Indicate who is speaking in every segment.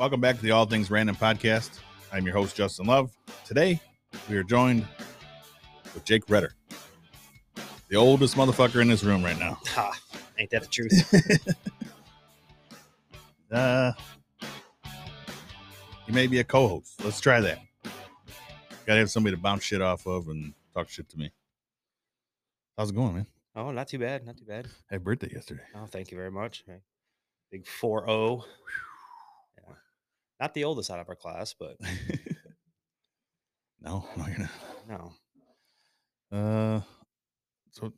Speaker 1: Welcome back to the All Things Random podcast. I'm your host, Justin Love. Today, we are joined with Jake Redder, the oldest motherfucker in this room right now.
Speaker 2: Ha, ain't that the truth?
Speaker 1: Uh, he may be a co host. Let's try that. Gotta have somebody to bounce shit off of and talk shit to me. How's it going, man?
Speaker 2: oh, not too bad. Not too bad.
Speaker 1: Had birthday yesterday.
Speaker 2: Oh, thank you very much. Big 4 0. Not the oldest out of our class, but
Speaker 1: no, no, you're not.
Speaker 2: no.
Speaker 1: Uh, so,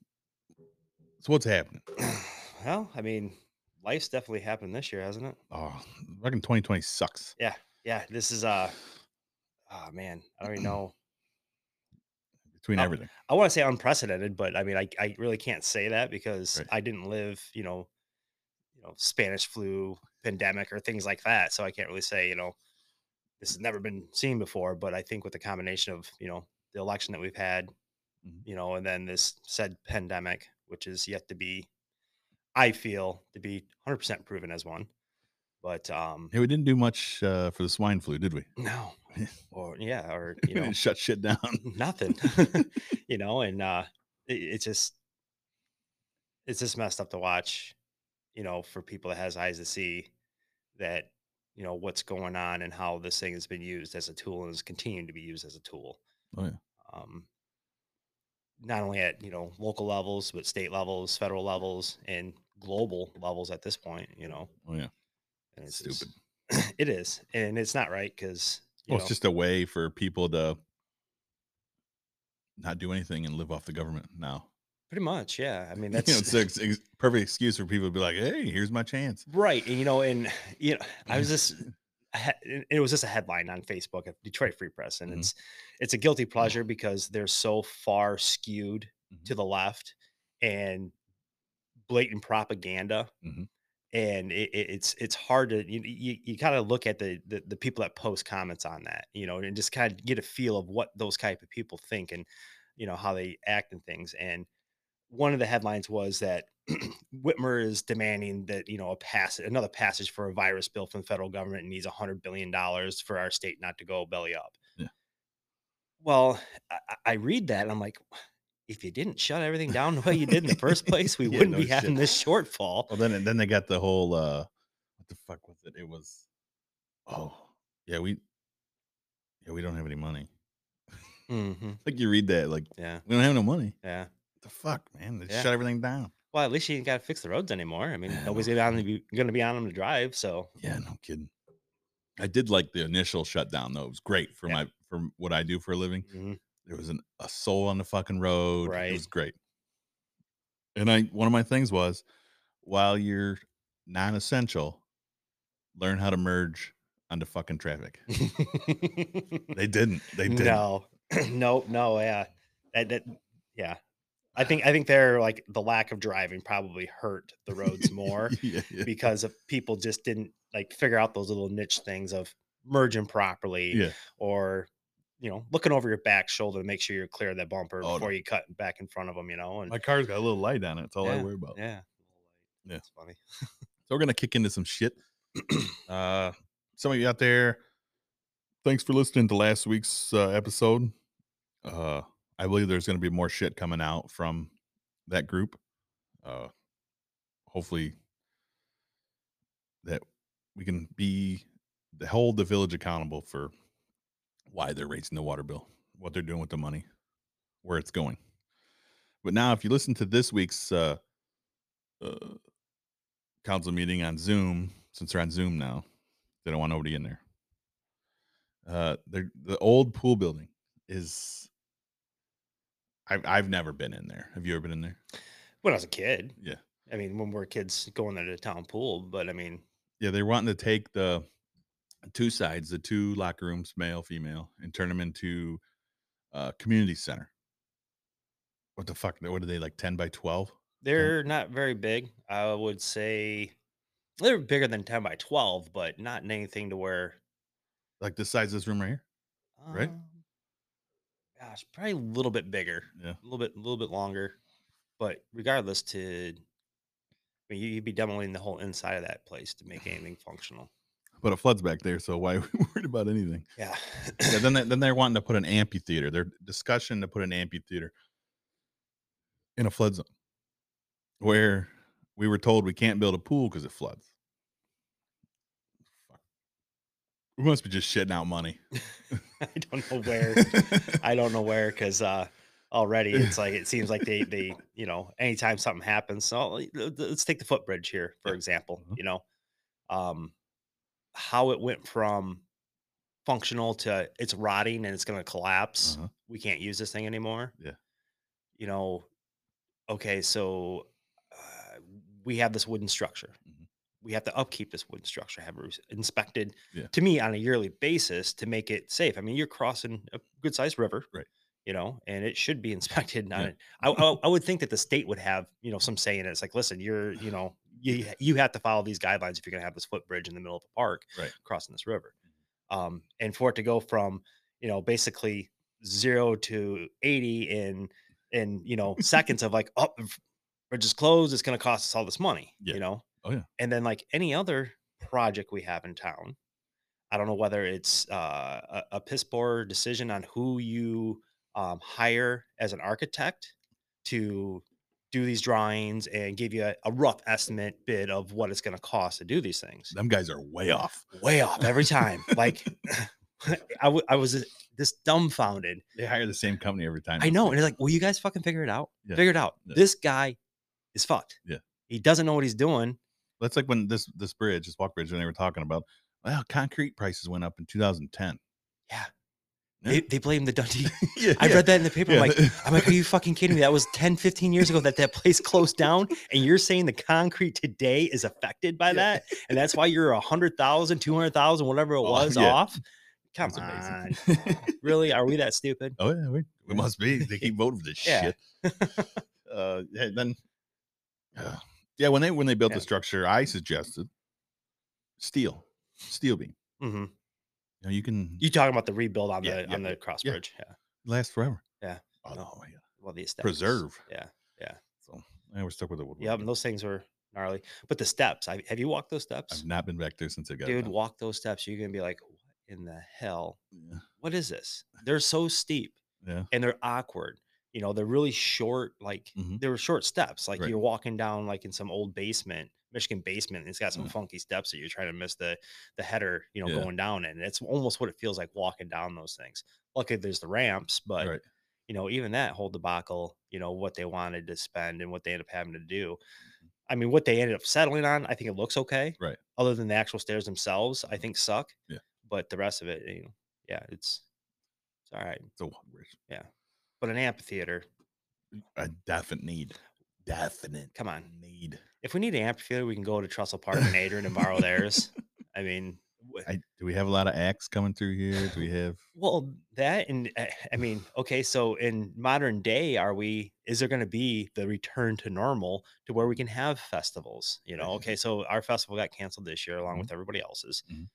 Speaker 1: so what's happening?
Speaker 2: well, I mean, life's definitely happened this year, hasn't it?
Speaker 1: Oh, I reckon 2020 sucks.
Speaker 2: Yeah. Yeah. This is, uh, oh, man. I don't even know.
Speaker 1: Between everything,
Speaker 2: I want to say unprecedented, but I mean, I, I really can't say that because
Speaker 1: Right.
Speaker 2: I didn't live, you know, you know, Spanish flu pandemic or things like that. So I can't really say, you know, this has never been seen before. But I think with the combination of, you know, the election that we've had,
Speaker 1: Mhm.
Speaker 2: you know, and then this said pandemic, which is yet to be, I feel to be 100% proven as one. But um
Speaker 1: hey, we didn't do much uh, for the swine flu, did we?
Speaker 2: no, or yeah, or you know,
Speaker 1: shut shit down.
Speaker 2: nothing you know and uh it, it's just it's just messed up to watch you know for people that has eyes to see that you know what's going on and how this thing has been used as a tool and is continuing to be used as a tool
Speaker 1: Oh yeah.
Speaker 2: um not only at you know local levels but state levels federal levels and global levels at this point you know
Speaker 1: Oh yeah.
Speaker 2: and it's
Speaker 1: Stupid.
Speaker 2: just- it is and it's not right because
Speaker 1: Well, it's just a way for people to not do anything and live off the government now.
Speaker 2: Pretty much yeah i mean
Speaker 1: You know,
Speaker 2: that's
Speaker 1: it's a perfect excuse for people to be like, "Hey, here's my chance."
Speaker 2: Right. And you know, and you know, I was just it was just a headline on Facebook at Detroit Free Press, and
Speaker 1: Mhm.
Speaker 2: it's it's a guilty pleasure because they're so far skewed
Speaker 1: Mhm.
Speaker 2: to the left and blatant propaganda.
Speaker 1: Mhm.
Speaker 2: And it, it- it's it's hard to you you, you kind of look at the, the the people that post comments on that you know and just kind of get a feel of what those type of people think and you know how they act and things and one of the headlines was that Whitmer is demanding that you know a pass another passage for a virus bill from the federal government needs a hundred billion dollars for our state not to go belly up.
Speaker 1: Yeah.
Speaker 2: Well, I, I- read that and I'm like, if you didn't shut everything down the way you did in the first place, we
Speaker 1: Yeah,
Speaker 2: wouldn't
Speaker 1: no
Speaker 2: be having this shortfall.
Speaker 1: Well, then then they got the whole uh what the fuck was it? It was oh yeah we yeah we don't have any money.
Speaker 2: hmm
Speaker 1: Like you read that like
Speaker 2: Yeah,
Speaker 1: we don't have no money.
Speaker 2: yeah.
Speaker 1: What the fuck, man? They
Speaker 2: Yeah.
Speaker 1: shut everything down.
Speaker 2: Well, at least you ain't got to fix the roads anymore. I mean,
Speaker 1: Yeah,
Speaker 2: nobody's
Speaker 1: no
Speaker 2: gonna be going to be on them to drive. So
Speaker 1: Yeah, no kidding. I did like the initial shutdown though. It was great for
Speaker 2: Yeah.
Speaker 1: my for what I do for a living.
Speaker 2: mhm,
Speaker 1: There was an, a soul on the fucking road.
Speaker 2: Right.
Speaker 1: It was great. And I one of my things was while you're non-essential, learn how to merge onto fucking traffic. They didn't. They didn't.
Speaker 2: No, no, no. Yeah, that, that, yeah. I think I think they're like the lack of driving probably hurt the roads more
Speaker 1: yeah, yeah.
Speaker 2: because of people just didn't like figure out those little niche things of merging properly
Speaker 1: Yeah.
Speaker 2: or you know looking over your back shoulder to make sure you're clear of that bumper
Speaker 1: Oh, no.
Speaker 2: before you cut back in front of them. You know, and
Speaker 1: My car's got a little light on it. That's all I worry about.
Speaker 2: yeah,
Speaker 1: Yeah.
Speaker 2: it's funny.
Speaker 1: So we're gonna kick into some shit. uh, some of you out there, thanks for listening to last week's uh, episode. Uh, I believe there's gonna be more shit coming out from that group. Uh, hopefully, that we can be to hold the village accountable for why they're raising the water bill, what they're doing with the money, where it's going. But now, if you listen to this week's uh, uh, council meeting on Zoom, since they're on Zoom now, they don't want nobody in there. Uh, the old pool building is. I've I've never been in there. Have you ever been in there?
Speaker 2: When I was a kid,
Speaker 1: Yeah.
Speaker 2: I mean, when we we're kids going there to the town pool, but I mean,
Speaker 1: Yeah, they're wanting to take the two sides, the two locker rooms, male, female, and turn them into a community center. What the fuck? What are they like? Ten by twelve?
Speaker 2: They're not very big. I would say they're bigger than 10 by 12, but not anything to where
Speaker 1: Like the size of this room right here? Right?
Speaker 2: Uh, Gosh, probably a little bit bigger,
Speaker 1: Yeah.
Speaker 2: a little bit, a little bit longer. But regardless, to I mean, you- you'd be demoing the whole inside of that place to make anything functional.
Speaker 1: but it floods back there, so why are we worried about anything?
Speaker 2: Yeah.
Speaker 1: Yeah, then they, then they're wanting to put an amphitheater. Their discussion to put an amphitheater in a flood zone, where we were told we can't build a pool because it floods. We must be just shitting out money.
Speaker 2: I don't know where. I don't know where because uh, already it's like it seems like they they you know anytime something happens. So like, l- l- let's take the footbridge here for example.
Speaker 1: Mhm.
Speaker 2: You know, um, how it went from functional to it's rotting and it's going to collapse.
Speaker 1: Uh-huh.
Speaker 2: We can't use this thing anymore.
Speaker 1: Yeah.
Speaker 2: You know, okay, so uh, we have this wooden structure. We have to upkeep this wooden structure, have it inspected
Speaker 1: Yeah.
Speaker 2: to me on a yearly basis to make it safe. I mean, you're crossing a good sized river,
Speaker 1: Right.
Speaker 2: You know, and it should be inspected. On
Speaker 1: Yeah.
Speaker 2: I, I, I would think that the state would have, you know, some say in it. It's like, listen, you're, you know, you you have to follow these guidelines if you're going to have this footbridge in the middle of a park,
Speaker 1: Right.
Speaker 2: crossing this river. Um, and for it to go from, you know, basically zero to eighty in in you know seconds of like, oh, bridge is closed. It's going to cost us all this money.
Speaker 1: Yeah.
Speaker 2: You know.
Speaker 1: Oh, yeah.
Speaker 2: And then like any other project we have in town, I don't know whether it's uh, a, a piss poor decision on who you um, hire as an architect to do these drawings and give you a, a rough estimate bid of what it's going to cost to do these things.
Speaker 1: Them guys are way off.
Speaker 2: Way off every time. like I, w- I was this dumbfounded.
Speaker 1: They hire the same company every time.
Speaker 2: I know. And it's like, will you guys fucking figure it out?
Speaker 1: Yeah.
Speaker 2: Figure it out.
Speaker 1: Yeah.
Speaker 2: This guy is fucked.
Speaker 1: Yeah.
Speaker 2: He doesn't know what he's doing.
Speaker 1: That's like when this this bridge, this walk bridge, when they were talking about, well, concrete prices went up in 2010.
Speaker 2: Yeah.
Speaker 1: Yeah.
Speaker 2: They, they blame the Dundee.
Speaker 1: yeah,
Speaker 2: I read that in the paper. I'm like, I'm like, are you fucking kidding me? That was 10, 15 years ago that that place closed down. And you're saying the concrete today is affected by
Speaker 1: Yeah.
Speaker 2: that. And that's why you're a hundred thousand, two hundred thousand, whatever it
Speaker 1: Oh,
Speaker 2: was
Speaker 1: yeah.
Speaker 2: off. Come on. Really? Are we that stupid?
Speaker 1: oh yeah, we, we must be. They keep voting for this
Speaker 2: Yeah.
Speaker 1: shit. uh, yeah, then, uh, yeah, when they when they built
Speaker 2: Yeah.
Speaker 1: the structure, I suggested steel, steel beam.
Speaker 2: hmm
Speaker 1: You know, you can
Speaker 2: You talking about the rebuild on
Speaker 1: Yeah,
Speaker 2: the
Speaker 1: yeah,
Speaker 2: on the cross bridge? Yeah.
Speaker 1: last forever.
Speaker 2: Yeah.
Speaker 1: Oh,
Speaker 2: No.
Speaker 1: yeah.
Speaker 2: Well, the steps.
Speaker 1: Preserve.
Speaker 2: Yeah. Yeah.
Speaker 1: So I was stuck with the woodwork.
Speaker 2: Yep. And those things were gnarly. But the steps, I, have you walked those steps?
Speaker 1: I've not been back there since I got
Speaker 2: Dude,
Speaker 1: done.
Speaker 2: walk those steps. You're going to be like, what in the hell?
Speaker 1: Yeah.
Speaker 2: What is this? They're so steep.
Speaker 1: yeah.
Speaker 2: and they're awkward. You know, they're really short, like
Speaker 1: Mhm.
Speaker 2: they were short steps. Like
Speaker 1: Right.
Speaker 2: you're walking down like in some old basement, Michigan basement, and it's got some
Speaker 1: Yeah.
Speaker 2: funky steps that you're trying to miss the the header, you know,
Speaker 1: Yeah.
Speaker 2: going down and It's almost what it feels like walking down those things. Luckily there's the ramps, but
Speaker 1: right.
Speaker 2: you know, even that whole debacle, you know, what they wanted to spend and what they ended up having to do. I mean, what they ended up settling on, I think it looks okay.
Speaker 1: Right.
Speaker 2: Other than the actual stairs themselves, I think suck.
Speaker 1: Yeah.
Speaker 2: But the rest of it, you know, yeah, it's it's all right.
Speaker 1: It's a bridge.
Speaker 2: But an amphitheater,
Speaker 1: A definite need. Definite.
Speaker 2: come on.
Speaker 1: Need.
Speaker 2: If we need an amphitheater, we can go to Trestle Park and Adrian and borrow theirs. I mean,
Speaker 1: I, do we have a lot of acts coming through here? Do we have?
Speaker 2: well, that and uh, I mean, okay, so in modern day, are we? Is there going to be the return to normal to where we can have festivals? You know, okay, so our festival got canceled this year along
Speaker 1: Mhm.
Speaker 2: with everybody else's.
Speaker 1: Mhm.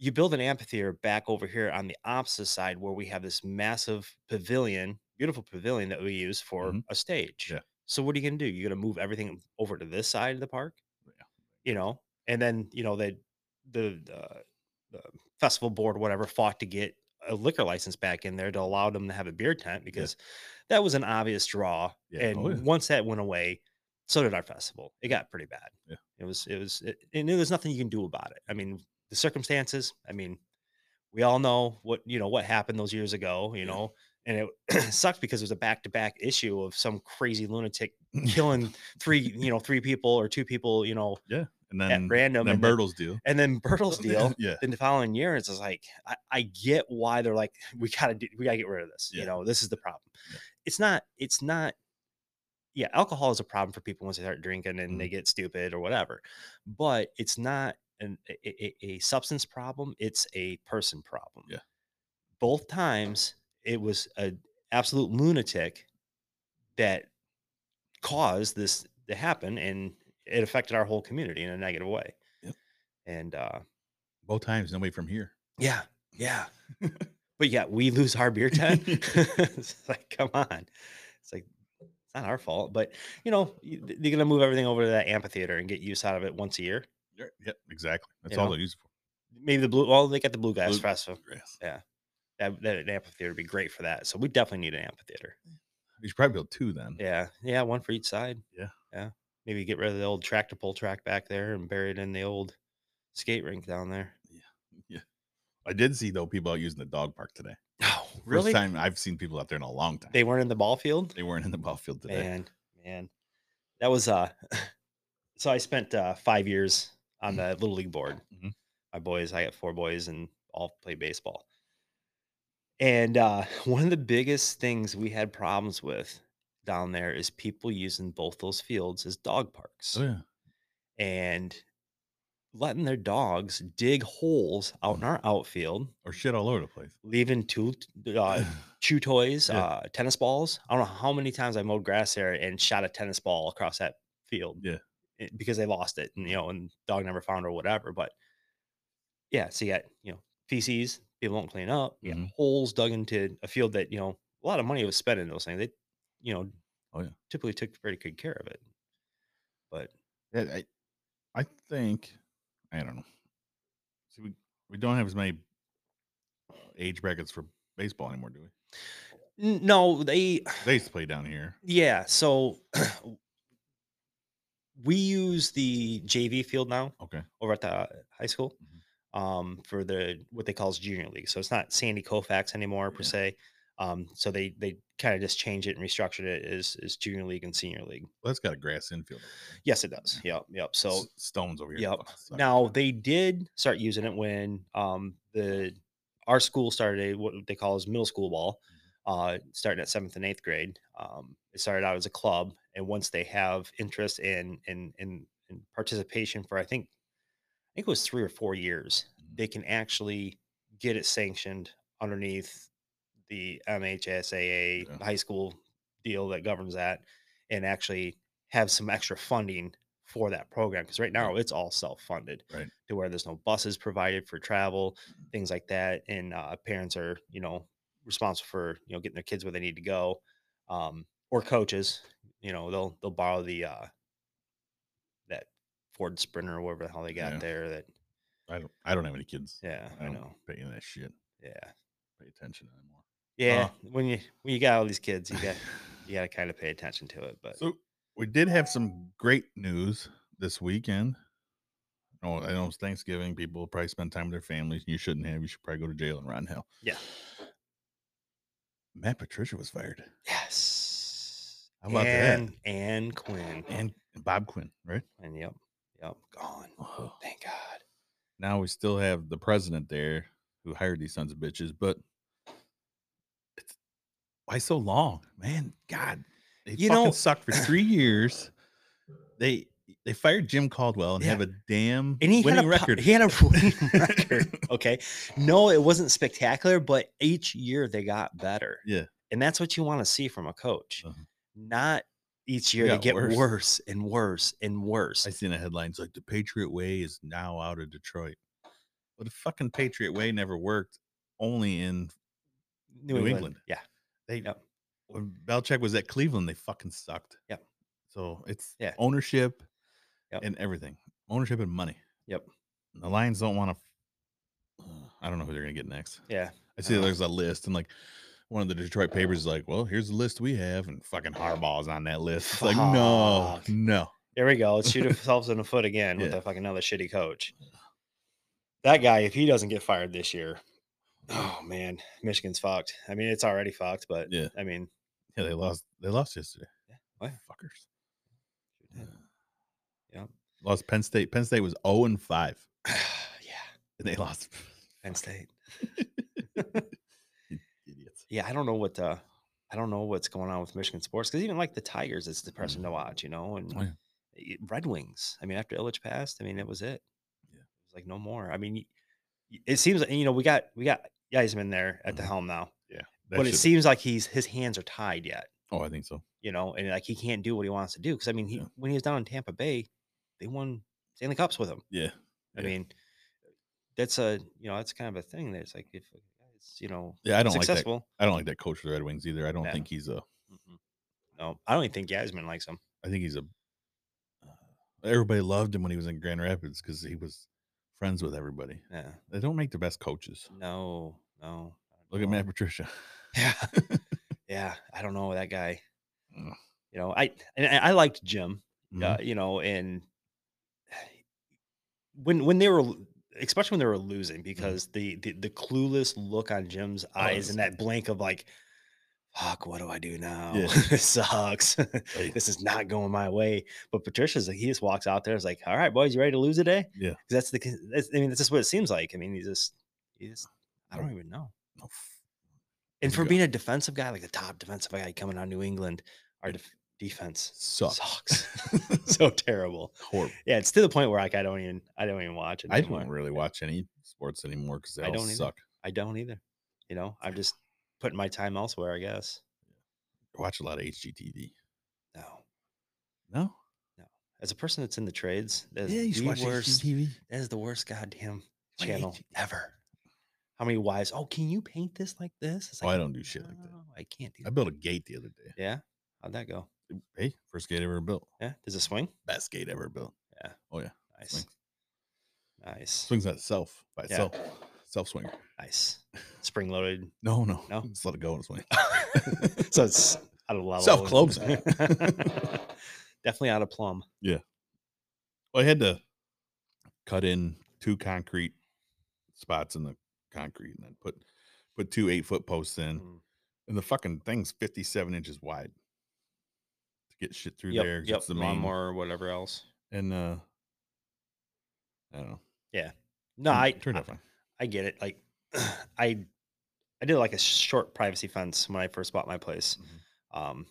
Speaker 2: You build an amphitheater back over here on the opposite side where we have this massive pavilion, beautiful pavilion that we use for
Speaker 1: Mhm.
Speaker 2: a stage.
Speaker 1: Yeah.
Speaker 2: So what are you going to do? You're going to move everything over to this side of the park?
Speaker 1: Yeah.
Speaker 2: you know, and then you know they the, the the festival board whatever fought to get a liquor license back in there to allow them to have a beer tent because that was an obvious draw.
Speaker 1: Yeah.
Speaker 2: And
Speaker 1: Oh, yeah.
Speaker 2: once that went away, so did our festival. It got pretty bad.
Speaker 1: Yeah.
Speaker 2: It was it was it, and there's nothing you can do about it. I mean, the circumstances. I mean, we all know what you know what happened those years ago. You know. And it sucked because it was a back-to-back issue of some crazy lunatic killing three, you know, three people or two people, you know, yeah.
Speaker 1: and then
Speaker 2: random
Speaker 1: Then
Speaker 2: and then-
Speaker 1: Bertles deal.
Speaker 2: and then Bertles deal.
Speaker 1: Yeah.
Speaker 2: Then the following year, it's just like I, I get why they're like, we gotta do, we gotta get rid of this.
Speaker 1: Yeah.
Speaker 2: You know, this is the problem.
Speaker 1: Yeah.
Speaker 2: It's not. It's not. Yeah, alcohol is a problem for people once they start drinking and
Speaker 1: Mm-hmm.
Speaker 2: they get stupid or whatever. But it's not an, a, a, substance problem. It's a person problem.
Speaker 1: Yeah.
Speaker 2: Both times, it was a absolute lunatic that caused this to happen, and it affected our whole community in a negative way.
Speaker 1: Yep.
Speaker 2: And uh,
Speaker 1: Both times, nobody from here.
Speaker 2: yeah, yeah. but yeah, we lose our beer tent. it's like, come on. It's like it's not our fault, but you know, they're gonna move everything over to that amphitheater and get use out of it once a year.
Speaker 1: Yeah, yeah, exactly. That's
Speaker 2: You
Speaker 1: all
Speaker 2: know?
Speaker 1: they're used for.
Speaker 2: maybe the blue. Well, they got the Blue guys
Speaker 1: Blue-
Speaker 2: Festival.
Speaker 1: Grass.
Speaker 2: That, that an amphitheater would be great for that. So we definitely need an amphitheater.
Speaker 1: You should probably build two then.
Speaker 2: Yeah, yeah, one for each side.
Speaker 1: Yeah.
Speaker 2: yeah. Maybe get rid of the old tractor pull track back there and bury it in the old skate rink down there. Yeah. Yeah.
Speaker 1: I did see though people out using the dog park today.
Speaker 2: Oh,
Speaker 1: First time I've seen people out there in a long time.
Speaker 2: They weren't in the ball field.
Speaker 1: They weren't in the ball field today.
Speaker 2: Man, man, that was uh. So I spent uh, five years on the little league board.
Speaker 1: Mhm.
Speaker 2: My boys, I got four boys, and all play baseball. And uh, one of the biggest things we had problems with down there is people using both those fields as dog parks
Speaker 1: Oh yeah.
Speaker 2: and letting their dogs dig holes out in our outfield,
Speaker 1: Or shit all over the place.
Speaker 2: leaving two uh, chew toys,
Speaker 1: Yeah.
Speaker 2: uh, tennis balls. I don't know how many times I mowed grass there and shot a tennis ball across that field.
Speaker 1: Yeah.
Speaker 2: It- because they lost it, and you know, and dog never found or whatever. But yeah, so you got you know feces people won't clean up. You got
Speaker 1: Mhm.
Speaker 2: holes dug into a field that you know a lot of money was spent in those things. They, you know,
Speaker 1: Oh, yeah.
Speaker 2: typically took pretty good care of it. But
Speaker 1: Yeah, I, I think I don't know. See, we we don't have as many age brackets for baseball anymore, do we?
Speaker 2: no, they
Speaker 1: They used to play down here.
Speaker 2: Yeah, so we use the JV field now
Speaker 1: Okay.
Speaker 2: over at the high school
Speaker 1: Mhm.
Speaker 2: um, for the what they call junior league. So it's not Sandy Koufax anymore per
Speaker 1: Yeah.
Speaker 2: se. Um, so they they kind of just changed it and restructured it as, as junior league and senior league.
Speaker 1: Well, that's got a grass infield.
Speaker 2: Yes, it does. Yep, yep. So
Speaker 1: S- stones over here.
Speaker 2: Yep. now they did start using it when um, the our school started a, what they call as middle school ball, uh, starting at seventh and eighth grade. Um, it started out as a club, and once they have interest in in in, in participation for I think I think it was three or four years,
Speaker 1: Mhm.
Speaker 2: they can actually get it sanctioned underneath the MHSAA
Speaker 1: Yeah.
Speaker 2: high school deal that governs that, and actually have some extra funding for that program because right now it's all self-funded
Speaker 1: Right.
Speaker 2: to where there's no buses provided for travel things like that and uh, parents are you know responsible for you know getting their kids where they need to go um, or coaches you know they'll they'll borrow the uh, that ford sprinter or whatever the hell they got
Speaker 1: Yeah.
Speaker 2: there that
Speaker 1: I don't. I don't have any kids.
Speaker 2: yeah i,
Speaker 1: don't
Speaker 2: know
Speaker 1: Pay that shit.
Speaker 2: yeah
Speaker 1: Pay attention anymore.
Speaker 2: yeah when you when you got all these kids you got you got to kind of pay attention to it but
Speaker 1: So we did have some great news this weekend. Oh, I know it's Thanksgiving. People probably spend time with their families. You shouldn't have. You should probably go to jail and rot in hell.
Speaker 2: Yeah.
Speaker 1: Matt Patricia was fired.
Speaker 2: yes
Speaker 1: How about that?
Speaker 2: and and quinn
Speaker 1: And Bob Quinn, right?
Speaker 2: and yep yep gone
Speaker 1: Oh.
Speaker 2: thank god
Speaker 1: Now we still have the president there who hired these sons of bitches, but it's, why so long, man? God, they
Speaker 2: You
Speaker 1: fucking
Speaker 2: know-
Speaker 1: sucked for three years. They they fired Jim Caldwell and
Speaker 2: Yeah.
Speaker 1: have a damn
Speaker 2: and he
Speaker 1: winning
Speaker 2: had a,
Speaker 1: record.
Speaker 2: He had a winning record. Okay, no, it wasn't spectacular, but each year they got better.
Speaker 1: Yeah.
Speaker 2: and that's what you want to see from a coach.
Speaker 1: Uh-huh.
Speaker 2: Not each year they get
Speaker 1: worse.
Speaker 2: worse. and worse and worse.
Speaker 1: I seen a headline. It's like the Patriot Way is now out of Detroit. Well, the fucking Patriot Way never worked. Only in New England.
Speaker 2: Yeah.
Speaker 1: they
Speaker 2: Yep.
Speaker 1: when Belichick was at Cleveland, they fucking sucked.
Speaker 2: Yep.
Speaker 1: So it's
Speaker 2: Yeah.
Speaker 1: ownership
Speaker 2: Yep.
Speaker 1: and everything. Ownership and money.
Speaker 2: Yep.
Speaker 1: The Lions don't want to. I don't know who they're gonna get next.
Speaker 2: Yeah.
Speaker 1: I see
Speaker 2: Uh-huh.
Speaker 1: there's a list, and like one of the Detroit papers is like, "Well, here's the list we have," and fucking Harbaugh's on that list. It's like, no, no.
Speaker 2: There we go. Let's shoot ourselves in the foot again with
Speaker 1: Yeah.
Speaker 2: a fucking another shitty coach. That guy, if he doesn't get fired this year, oh man, Michigan's fucked. I mean, it's already fucked, but
Speaker 1: Yeah.
Speaker 2: I mean,
Speaker 1: Yeah, they lost. They lost yesterday.
Speaker 2: Yeah. Oh, yeah.
Speaker 1: fuckers.
Speaker 2: Yeah. Yep.
Speaker 1: Lost Penn State. Penn State was 0 and 5.
Speaker 2: yeah,
Speaker 1: And they lost.
Speaker 2: Penn State. Yeah, I don't know what uh I don't know what's going on with Michigan sports because even like the Tigers, it's depressing to
Speaker 1: Mhm.
Speaker 2: watch, you know, and
Speaker 1: Oh, yeah.
Speaker 2: Red Wings. I mean, after Ilitch passed, I mean, it was it.
Speaker 1: Yeah.
Speaker 2: It was like no more. I mean, it seems like you know we got we got Yzerman there at the
Speaker 1: Mhm.
Speaker 2: helm now,
Speaker 1: That
Speaker 2: but it seems like he's his hands are tied yet,
Speaker 1: Oh, I think so.
Speaker 2: you know, and like he can't do what he wants to do because I mean, he
Speaker 1: Yeah.
Speaker 2: when he was down in Tampa Bay, they won Stanley Cups with him.
Speaker 1: Yeah.
Speaker 2: I
Speaker 1: Yeah.
Speaker 2: mean, that's a you know that's kind of a thing. That's like if guy's you know
Speaker 1: Yeah, I don't like that. I don't like that coach for the Red Wings either. I don't think he's a.
Speaker 2: Mhm. No, I don't even think Yzerman likes him.
Speaker 1: I think he's a. Uh, everybody loved him when he was in Grand Rapids because he was friends with everybody.
Speaker 2: Yeah.
Speaker 1: They don't make the best coaches.
Speaker 2: No, no.
Speaker 1: Look at. Matt Patricia.
Speaker 2: Yeah. yeah. I don't know that guy.
Speaker 1: Ugh.
Speaker 2: You know, I and I liked Jim.
Speaker 1: Mhm.
Speaker 2: Uh, you know, and when when they were especially when they were losing because the, the the clueless look on Jim's eyes
Speaker 1: it's-
Speaker 2: and that blink of like fuck what do I do now?
Speaker 1: Yeah.
Speaker 2: this sucks.
Speaker 1: Right.
Speaker 2: this is not going my way. But Patricia's like he just walks out there is like all right boys you ready to lose today?
Speaker 1: Yeah.
Speaker 2: that's the that's, I mean that's just what it seems like. I mean he just he just I don't even know.
Speaker 1: No,
Speaker 2: and for being a defensive guy like the top defensive guy coming out of New England our def- defense
Speaker 1: Sucks.
Speaker 2: sucks so terrible
Speaker 1: Horrible.
Speaker 2: yeah, it's to the point where like I don't even I don't even watch it.
Speaker 1: I
Speaker 2: anymore.
Speaker 1: don't really watch any sports anymore because they
Speaker 2: I don't either.
Speaker 1: suck.
Speaker 2: I don't either. You know, I'm just putting my time elsewhere. I guess.
Speaker 1: I watch a lot of HGTV.
Speaker 2: No,
Speaker 1: No. No.
Speaker 2: as a person that's in the trades, that is
Speaker 1: Yeah, you
Speaker 2: the
Speaker 1: watch
Speaker 2: worst.
Speaker 1: HGTV.
Speaker 2: That is the worst goddamn channel
Speaker 1: HGTV?
Speaker 2: ever. How many wives? Oh, can you paint this like this? It's
Speaker 1: Oh, I don't do shit like that.
Speaker 2: I can't do.
Speaker 1: I
Speaker 2: that."
Speaker 1: built a gate the other day.
Speaker 2: Yeah, how'd that go?
Speaker 1: Hey, first gate ever built.
Speaker 2: Yeah, does it swing?
Speaker 1: Best gate ever built.
Speaker 2: Yeah.
Speaker 1: Oh yeah.
Speaker 2: Nice,
Speaker 1: Swings.
Speaker 2: nice,
Speaker 1: Swings on itself by
Speaker 2: Yeah.
Speaker 1: itself. Self swing.
Speaker 2: nice. Spring loaded.
Speaker 1: No, no,
Speaker 2: No?
Speaker 1: Just let it go and swing.
Speaker 2: so it's out of level.
Speaker 1: Self-closing.
Speaker 2: Definitely out of plumb.
Speaker 1: Well, I had to cut in two concrete spots in the concrete and then put put two eight foot posts in.
Speaker 2: Mm.
Speaker 1: And the fucking thing's 57 inches wide get shit through
Speaker 2: Yep,
Speaker 1: there.
Speaker 2: yep.
Speaker 1: it's the
Speaker 2: lawnmower or whatever else.
Speaker 1: And uh I don't know.
Speaker 2: Yeah.
Speaker 1: No,
Speaker 2: I
Speaker 1: turned out fine.
Speaker 2: I get it. Like I I did like a short privacy fence when I first bought my place.
Speaker 1: Mhm.
Speaker 2: Um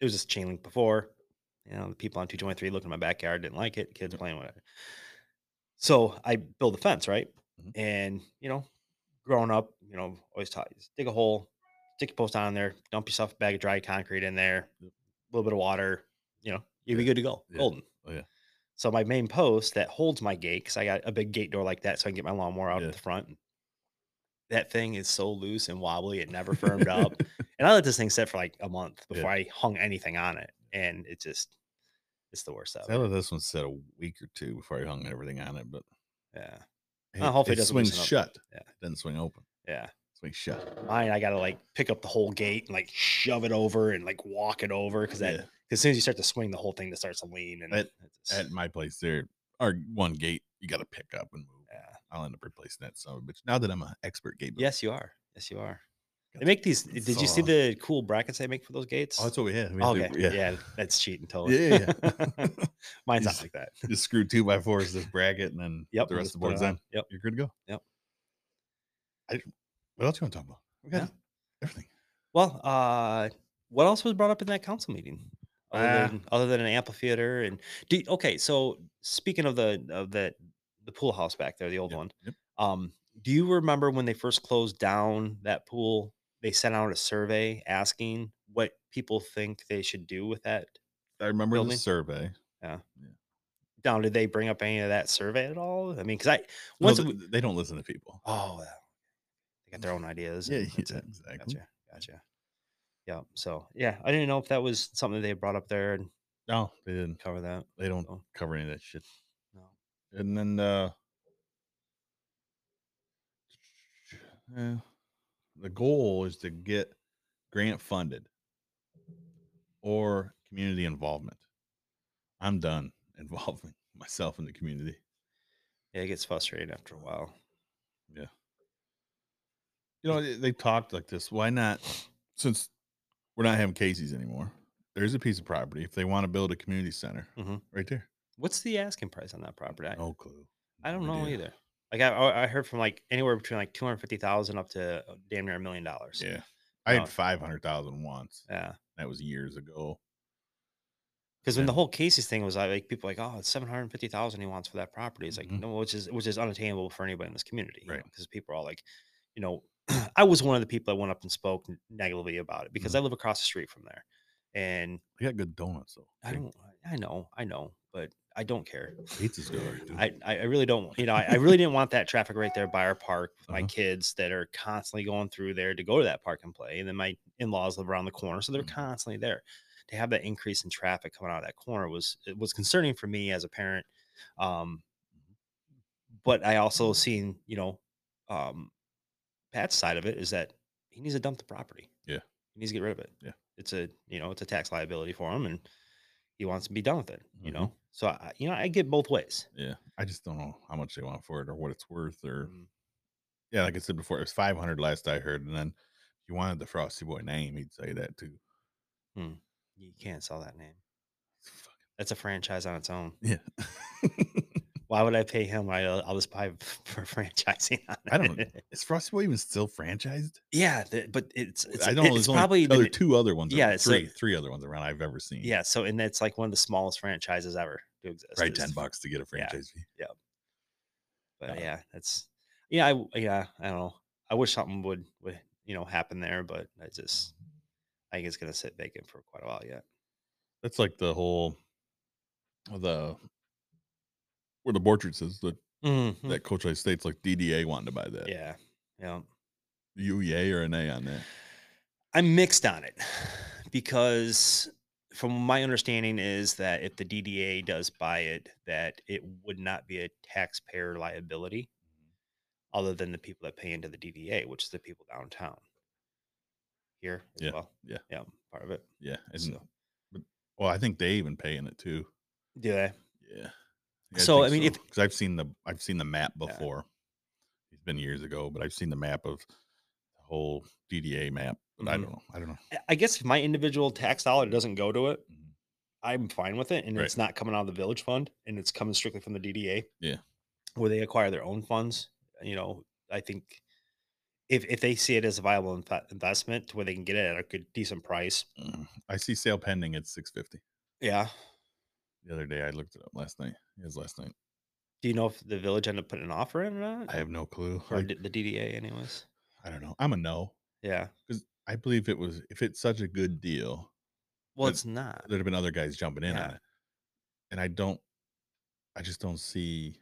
Speaker 2: it was just chain link before. You know, the people on 223 looking in my backyard didn't like it, kids playing whatever. So I build a fence, right?
Speaker 1: Mhm.
Speaker 2: And you know, growing up, you know, always taught you dig a hole, stick your post on there, dump yourself a bag of dry concrete in there,
Speaker 1: Yep.
Speaker 2: Little bit of water, you know, you'll be good to go.
Speaker 1: Yeah.
Speaker 2: Golden.
Speaker 1: Oh yeah.
Speaker 2: So my main post that holds my gate, because I got a big gate door like that, so I can get my lawnmower out
Speaker 1: Yeah.
Speaker 2: at the front. That thing is so loose and wobbly; it never firmed up. And I let this thing sit for like a month
Speaker 1: Yeah.
Speaker 2: before I hung anything on it, and it just it's the worst ever.
Speaker 1: I let this one sit a week or two before I hung everything on it, but
Speaker 2: Yeah,
Speaker 1: it,
Speaker 2: Well, hopefully it
Speaker 1: it
Speaker 2: doesn't
Speaker 1: swings shut.
Speaker 2: Yeah.
Speaker 1: It doesn't swing open.
Speaker 2: yeah.
Speaker 1: Shut.
Speaker 2: Mine, I gotta like pick up the whole gate and like shove it over and like walk it over because that
Speaker 1: Yeah.
Speaker 2: as soon as you start to swing, the whole thing just starts to lean and
Speaker 1: At- At my place there, are one gate you got to pick up and move.
Speaker 2: yeah.
Speaker 1: I'll end up replacing that son a bitch. Now that I'm an expert gate.
Speaker 2: Yes, you are. Yes, you are. They make these. Did you see the cool brackets they make for those gates?
Speaker 1: Oh, that's what we had. We
Speaker 2: Oh,
Speaker 1: had
Speaker 2: okay.
Speaker 1: to-
Speaker 2: yeah. that's cheating totally.
Speaker 1: Yeah, yeah.
Speaker 2: Mine's not
Speaker 1: Just-
Speaker 2: like that.
Speaker 1: Just screw two by fours this bracket and then
Speaker 2: Yep.
Speaker 1: the rest of the boards
Speaker 2: on.
Speaker 1: in.
Speaker 2: Yep.
Speaker 1: You're good to go.
Speaker 2: Yep.
Speaker 1: I, what else you want to talk about? We got
Speaker 2: Yeah.
Speaker 1: everything.
Speaker 2: Well, uh, what else was brought up in that council meeting? Other,
Speaker 1: Ah.
Speaker 2: than, other than an amphitheater and do, okay, so speaking of the of the the pool house back there, the old
Speaker 1: Yep,
Speaker 2: one,
Speaker 1: yep.
Speaker 2: um, do you remember when they first closed down that pool? They sent out a survey asking what people think they should do with that.
Speaker 1: I remember
Speaker 2: Building?
Speaker 1: the survey. Yeah.
Speaker 2: Down, did they bring up any of that survey at all? I mean, because I
Speaker 1: No,
Speaker 2: once we,
Speaker 1: they don't listen to people.
Speaker 2: Oh, yeah. They got their own ideas.
Speaker 1: Yeah, yeah,
Speaker 2: it.
Speaker 1: exactly.
Speaker 2: Gotcha. Gotcha. Yeah. So yeah, I didn't know if that was something they brought up there and
Speaker 1: No, they didn't.
Speaker 2: cover that.
Speaker 1: They don't
Speaker 2: Oh.
Speaker 1: cover any of that shit.
Speaker 2: No.
Speaker 1: And then uh yeah, the goal is to get grant funded or community involvement. I'm done involving myself in the community.
Speaker 2: Yeah, it gets frustrating after a while.
Speaker 1: You know, they, they talked like this. Why not? Since we're not having Casey's anymore, there's a piece of property. If they want to build a community center,
Speaker 2: Mhm.
Speaker 1: right there.
Speaker 2: What's the asking price on that property?
Speaker 1: No clue.
Speaker 2: I don't
Speaker 1: No
Speaker 2: know
Speaker 1: idea.
Speaker 2: either. Like I- I, heard from like anywhere between like two hundred fifty thousand up to uh, damn near a million dollars.
Speaker 1: Yeah, I had five hundred thousand once.
Speaker 2: Yeah.
Speaker 1: That was years ago.
Speaker 2: Because when the whole Casey's thing was, like people like, oh, it's seven hundred fifty thousand he wants for that property. It's like
Speaker 1: Mhm.
Speaker 2: no, which is which is unattainable for anybody in this community,
Speaker 1: Right.
Speaker 2: Because people are all like, you know, I was one of the people that went up and spoke negatively about it because
Speaker 1: Mm-hmm.
Speaker 2: I live across the street from there, and
Speaker 1: They got good donuts though.
Speaker 2: I don't, I know, I know, but I don't care.
Speaker 1: Pizza's good.
Speaker 2: I, I really don't, you know, I, I really didn't want that traffic right there by our park with my
Speaker 1: Uh-huh.
Speaker 2: kids that are constantly going through there to go to that park and play. And then my in laws live around the corner, so they're
Speaker 1: Mhm.
Speaker 2: constantly there. To have that increase in traffic coming out of that corner was it was concerning for me as a parent. Um, but I also seen, you know, um, Pat's side of it is that he needs to dump the property.
Speaker 1: Yeah.
Speaker 2: He needs to get rid of it.
Speaker 1: Yeah.
Speaker 2: It's a, you know, it's a tax liability for him and he wants to be done with it, you
Speaker 1: Mhm.
Speaker 2: know? So I, you know, I get both ways.
Speaker 1: Yeah, I just don't know how much they want for it or what it's worth, or
Speaker 2: Mm,
Speaker 1: yeah, like I said before, it was five hundred last I heard, and then if you wanted the Frosty Boy name, he'd say that too.
Speaker 2: You can't sell that name. That's a franchise on its own.
Speaker 1: Yeah,
Speaker 2: Why would I pay him? I, I'll just buy for franchising on it.
Speaker 1: I don't. Is Frosty Boy even still franchised?
Speaker 2: yeah, the, but it's, it's
Speaker 1: I don't know.
Speaker 2: It's probably
Speaker 1: other
Speaker 2: the,
Speaker 1: two other ones.
Speaker 2: yeah,
Speaker 1: three,
Speaker 2: like-
Speaker 1: three other ones around I've ever seen.
Speaker 2: yeah. So and it's like one of the smallest franchises ever to exist.
Speaker 1: right. Ten bucks to get a franchise fee.
Speaker 2: Yeah, but
Speaker 1: Uh,
Speaker 2: yeah, that's yeah, I yeah, I don't know. I wish something would would you know happen there, but I just I think it's gonna sit vacant for quite a while yet.
Speaker 1: That's like the whole the where the Borchards is the
Speaker 2: Mhm.
Speaker 1: that Coach I States like DDA wanting to buy that.
Speaker 2: Yeah, yeah.
Speaker 1: You yay or an A on that?
Speaker 2: I'm mixed on it because from my understanding is that if the DDA does buy it, that it would not be a taxpayer liability other than the people that pay into the DDA, which is the people downtown. Here as
Speaker 1: Yeah,
Speaker 2: well.
Speaker 1: yeah.
Speaker 2: Yeah, part of it.
Speaker 1: Yeah. And,
Speaker 2: So-
Speaker 1: well, I think they even pay in it too.
Speaker 2: Do they?
Speaker 1: Yeah.
Speaker 2: So, I mean, if-
Speaker 1: because I've seen the I've seen the map
Speaker 2: Yeah.
Speaker 1: before. It's been years ago, but I've seen the map of the whole DDA map. But I
Speaker 2: Mhm.
Speaker 1: don't know. I don't know.
Speaker 2: I- I guess if my individual tax dollar doesn't go to it,
Speaker 1: Mhm.
Speaker 2: I'm fine with it, and
Speaker 1: Right.
Speaker 2: it's not coming out of the village fund, and it's coming strictly from the DDA.
Speaker 1: Yeah.
Speaker 2: where they acquire their own funds. You know, I think if if they see it as a viable inv- investment, to where they can get it at a good decent price,
Speaker 1: Mm. I see sale pending at six fifty.
Speaker 2: yeah.
Speaker 1: The other day I looked it up last night. It was last night.
Speaker 2: Do you know if the village ended up putting an offer in or not?
Speaker 1: I have no clue.
Speaker 2: or did the DDA, anyways.
Speaker 1: I don't know. I'm a no
Speaker 2: Yeah.
Speaker 1: because I believe it was if it's such a good deal,
Speaker 2: Well, it's not.
Speaker 1: there'd have been other guys jumping in on it, and I don't. I just don't see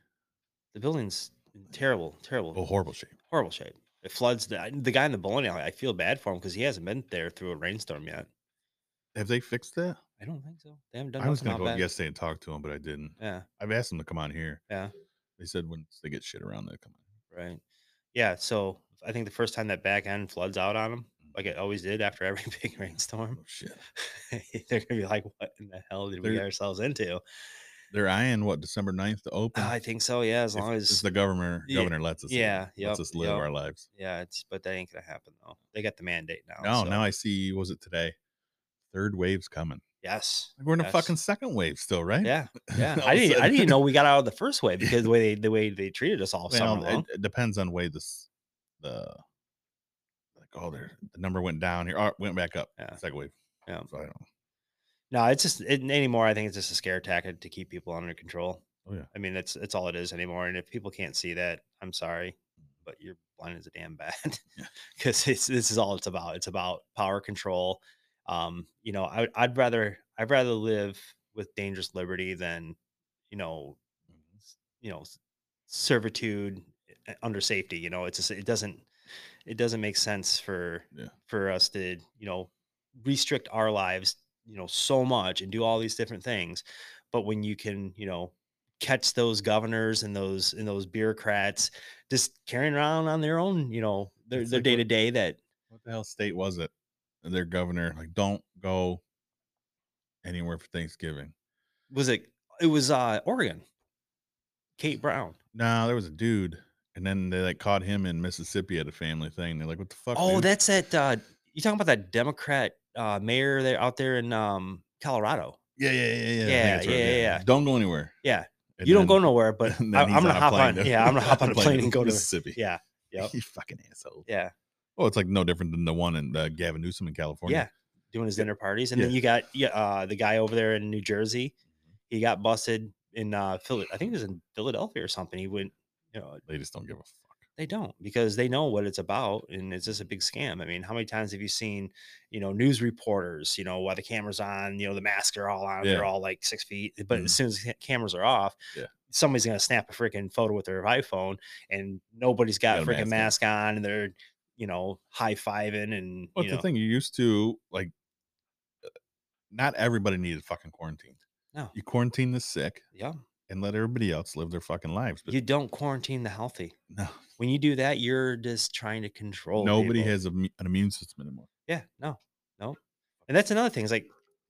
Speaker 2: The building's in terrible, terrible,
Speaker 1: a horrible shape.
Speaker 2: horrible shape. It floods. The, the guy in the bowling alley, I feel bad for him because he hasn't been there through a rainstorm yet.
Speaker 1: Have they fixed that?
Speaker 2: I don't think so. They haven't done
Speaker 1: I was gonna go
Speaker 2: that.
Speaker 1: yesterday and talk to him, but I didn't.
Speaker 2: Yeah.
Speaker 1: I've asked them to come on here.
Speaker 2: Yeah.
Speaker 1: They said once they get shit around, they come on.
Speaker 2: Right. Yeah. So I think the first time that back end floods out on them, like it mm-hmm. always did after every big rainstorm,
Speaker 1: Oh shit!
Speaker 2: they're gonna be like, "What in the hell did we
Speaker 1: They're-
Speaker 2: get ourselves into?"
Speaker 1: They're eyeing what December 9th to open.
Speaker 2: I think so. Yeah. As long
Speaker 1: if
Speaker 2: as
Speaker 1: the governor
Speaker 2: Yeah,
Speaker 1: governor lets us. yeah,
Speaker 2: yeah,
Speaker 1: lets us live
Speaker 2: yep.
Speaker 1: our lives.
Speaker 2: yeah, it's but that ain't gonna happen though. They got the mandate now.
Speaker 1: No,
Speaker 2: so-
Speaker 1: now I see. Was it today? Third wave's coming.
Speaker 2: yes.
Speaker 1: We're in a fucking second wave still, right?
Speaker 2: Yeah. Yeah. I didn't. I didn't even know we got out of the first wave because the way they the way they treated us all summer long.
Speaker 1: it, depends on way this the like oh there the number went down here. Oh, went back up.
Speaker 2: Yeah.
Speaker 1: Second wave.
Speaker 2: Yeah.
Speaker 1: So I don't know.
Speaker 2: No, it's just it, anymore. I think it's just a scare tactic to keep people under control.
Speaker 1: Oh yeah.
Speaker 2: I mean, that's that's all it is anymore. And if people can't see that, I'm sorry, mm-hmm. but you're blind as a damn bat.
Speaker 1: Yeah.
Speaker 2: Because it's this is all it's about. It's about power control. Um, you know, I, I'd rather I'd rather live with dangerous liberty than, you know, you know, servitude uh, under safety. You know, it's just it doesn't it doesn't make sense for
Speaker 1: Yeah.
Speaker 2: for us to you know restrict our lives you know so much and do all these different things but when you can you know catch those governors and those and those bureaucrats just carrying around on their own you know their
Speaker 1: It's
Speaker 2: their
Speaker 1: like
Speaker 2: day to day that
Speaker 1: What the hell state was it? Their governor like don't go anywhere for Thanksgiving.
Speaker 2: was it it was uh Oregon Kate Brown
Speaker 1: No, there was a dude, and then they like caught him in Mississippi at a family thing. They're like, "What the fuck?"
Speaker 2: oh
Speaker 1: dude?"
Speaker 2: that's that uh you talking about that Democrat uh mayor there out there in um Colorado
Speaker 1: yeah, yeah, yeah, yeah.
Speaker 2: Yeah,
Speaker 1: right,
Speaker 2: yeah, yeah, yeah.
Speaker 1: Don't go anywhere.
Speaker 2: yeah
Speaker 1: And
Speaker 2: you don't go nowhere but I, i'm gonna hop on
Speaker 1: to-
Speaker 2: yeah I'm gonna hop on a plane and go to
Speaker 1: Mississippi.
Speaker 2: yeah yep
Speaker 1: you fucking asshole.
Speaker 2: yeah
Speaker 1: Well, it's like no different than the one in uh, Gavin Newsom in California.
Speaker 2: Yeah, doing his dinner parties, and then you got yeah, uh, the guy over there in New Jersey.
Speaker 1: Mm-hmm.
Speaker 2: He got busted in uh, Philly. I think it was in Philadelphia or something. He went, you know,
Speaker 1: they just don't give a fuck.
Speaker 2: they don't because they know what it's about, and it's just a big scam. I mean, how many times have you seen, you know, news reporters, you know, while the camera's on, you know, the masks are all on,
Speaker 1: Yeah.
Speaker 2: they're all like six feet, but
Speaker 1: Mhm.
Speaker 2: as soon as the cameras are off,
Speaker 1: Yeah.
Speaker 2: somebody's gonna snap a freaking photo with their iPhone, and nobody's got a
Speaker 1: Got
Speaker 2: freaking
Speaker 1: mask
Speaker 2: mask on, and they're, you know, high fiving, and you
Speaker 1: the
Speaker 2: know,
Speaker 1: thing? You used to like. uh, Not everybody needed fucking quarantine.
Speaker 2: No.
Speaker 1: You quarantine the sick,
Speaker 2: yeah.
Speaker 1: and let everybody else live their fucking lives. But
Speaker 2: You don't quarantine the healthy.
Speaker 1: no,
Speaker 2: When you do that, you're just trying to control.
Speaker 1: nobody
Speaker 2: people.
Speaker 1: has a, an immune system anymore.
Speaker 2: Yeah, no, no. And that's another thing. Is like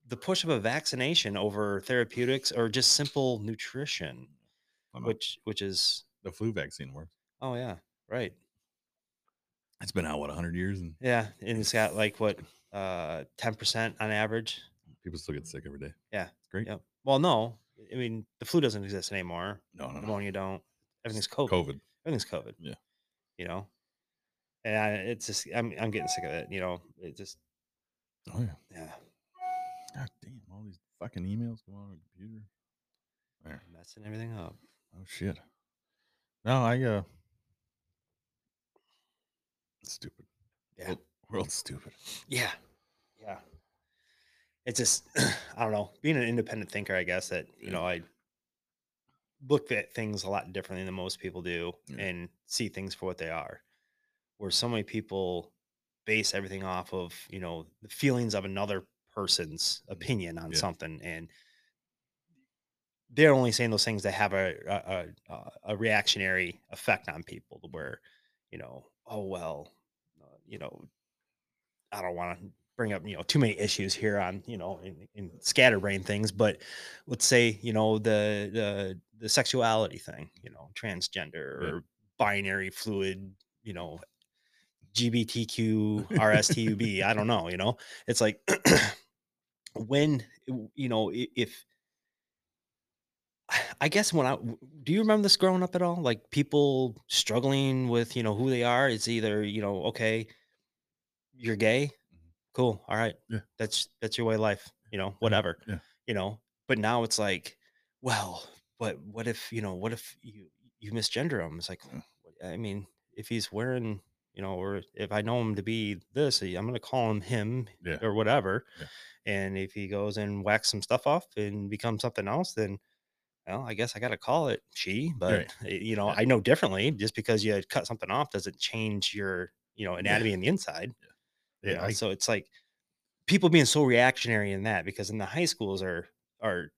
Speaker 2: the push of a vaccination over therapeutics or just simple nutrition, which which is
Speaker 1: the flu vaccine works.
Speaker 2: oh yeah, right.
Speaker 1: It's been out what hundred years, and
Speaker 2: Yeah, and it's got like what uh ten percent on average.
Speaker 1: people still get sick every day.
Speaker 2: Yeah,
Speaker 1: Great.
Speaker 2: Yep. Well, no, I mean the flu doesn't exist anymore.
Speaker 1: No, no, no.
Speaker 2: Pneumonia don't. Everything's COVID.
Speaker 1: COVID.
Speaker 2: Everything's COVID.
Speaker 1: Yeah.
Speaker 2: You know, and I, it's just I'm I'm getting sick of it. You know, it just
Speaker 1: Oh yeah.
Speaker 2: yeah
Speaker 1: God damn! All these fucking emails go on the computer. There.
Speaker 2: messing everything up.
Speaker 1: Oh shit. No, I uh. Stupid.
Speaker 2: Yeah.
Speaker 1: World- World's stupid.
Speaker 2: Yeah. Yeah. It's just I don't know. Being an independent thinker, I guess that, you
Speaker 1: Yeah.
Speaker 2: know, I look at things a lot differently than most people do
Speaker 1: Yeah.
Speaker 2: and see things for what they are. Where so many people base everything off of, you know, the feelings of another person's opinion on
Speaker 1: Mm-hmm. Yeah.
Speaker 2: something and they're only saying those things that have a a, a a reactionary effect on people where, you know, oh well, you know, I don't want to bring up you know too many issues here on you know in, in scatterbrain things, but let's say you know the the the sexuality thing, you know, transgender
Speaker 1: Yeah.
Speaker 2: or binary fluid, you know, GBTQ RSTUB. I don't know. You know, it's like when you know if. I guess when I do you remember this growing up at all? Like people struggling with, you know, who they are. It's either, you know, okay, you're gay. Mm-hmm. Cool. All right.
Speaker 1: Yeah.
Speaker 2: That's that's your way of life, you know, whatever.
Speaker 1: yeah.
Speaker 2: You know. But now it's like, well, but what if, you know, what if you you misgender him? It's like, I mean, if he's wearing, you know, or if I know him to be this, I'm gonna call him him
Speaker 1: Yeah.
Speaker 2: or whatever. And if he goes and whacks some stuff off and becomes something else, then well, I guess I got to call it she, but
Speaker 1: Right.
Speaker 2: you know,
Speaker 1: Yeah.
Speaker 2: I know differently. Just because you cut something off doesn't change your, you know, anatomy in the inside. you
Speaker 1: Yeah.
Speaker 2: know?
Speaker 1: I,
Speaker 2: so it's like people being so reactionary in that because in the high schools are are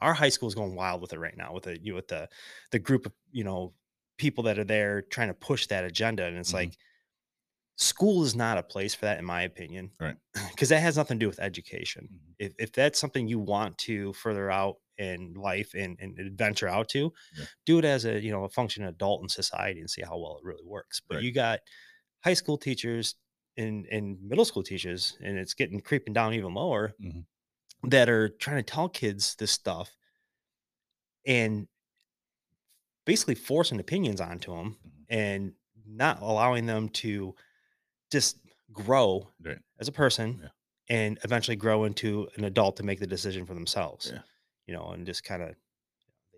Speaker 2: our high school is going wild with it right now with the you know, with the the group of you know people that are there trying to push that agenda and it's
Speaker 1: Mhm.
Speaker 2: like school is not a place for that in my opinion
Speaker 1: Right.
Speaker 2: because that has nothing to do with education
Speaker 1: Mhm.
Speaker 2: if, if that's something you want to further out in life and, and adventure out to
Speaker 1: Yeah.
Speaker 2: do it as a you know a functioning adult in society and see how well it really works but
Speaker 1: Right.
Speaker 2: you got high school teachers and and middle school teachers and it's getting creeping down even lower
Speaker 1: Mhm.
Speaker 2: that are trying to tell kids this stuff and basically forcing opinions onto them
Speaker 1: Mhm.
Speaker 2: and not allowing them to just grow
Speaker 1: Right.
Speaker 2: as a person
Speaker 1: Yeah.
Speaker 2: and eventually grow into an adult to make the decision for themselves
Speaker 1: Yeah.
Speaker 2: You know and just kind of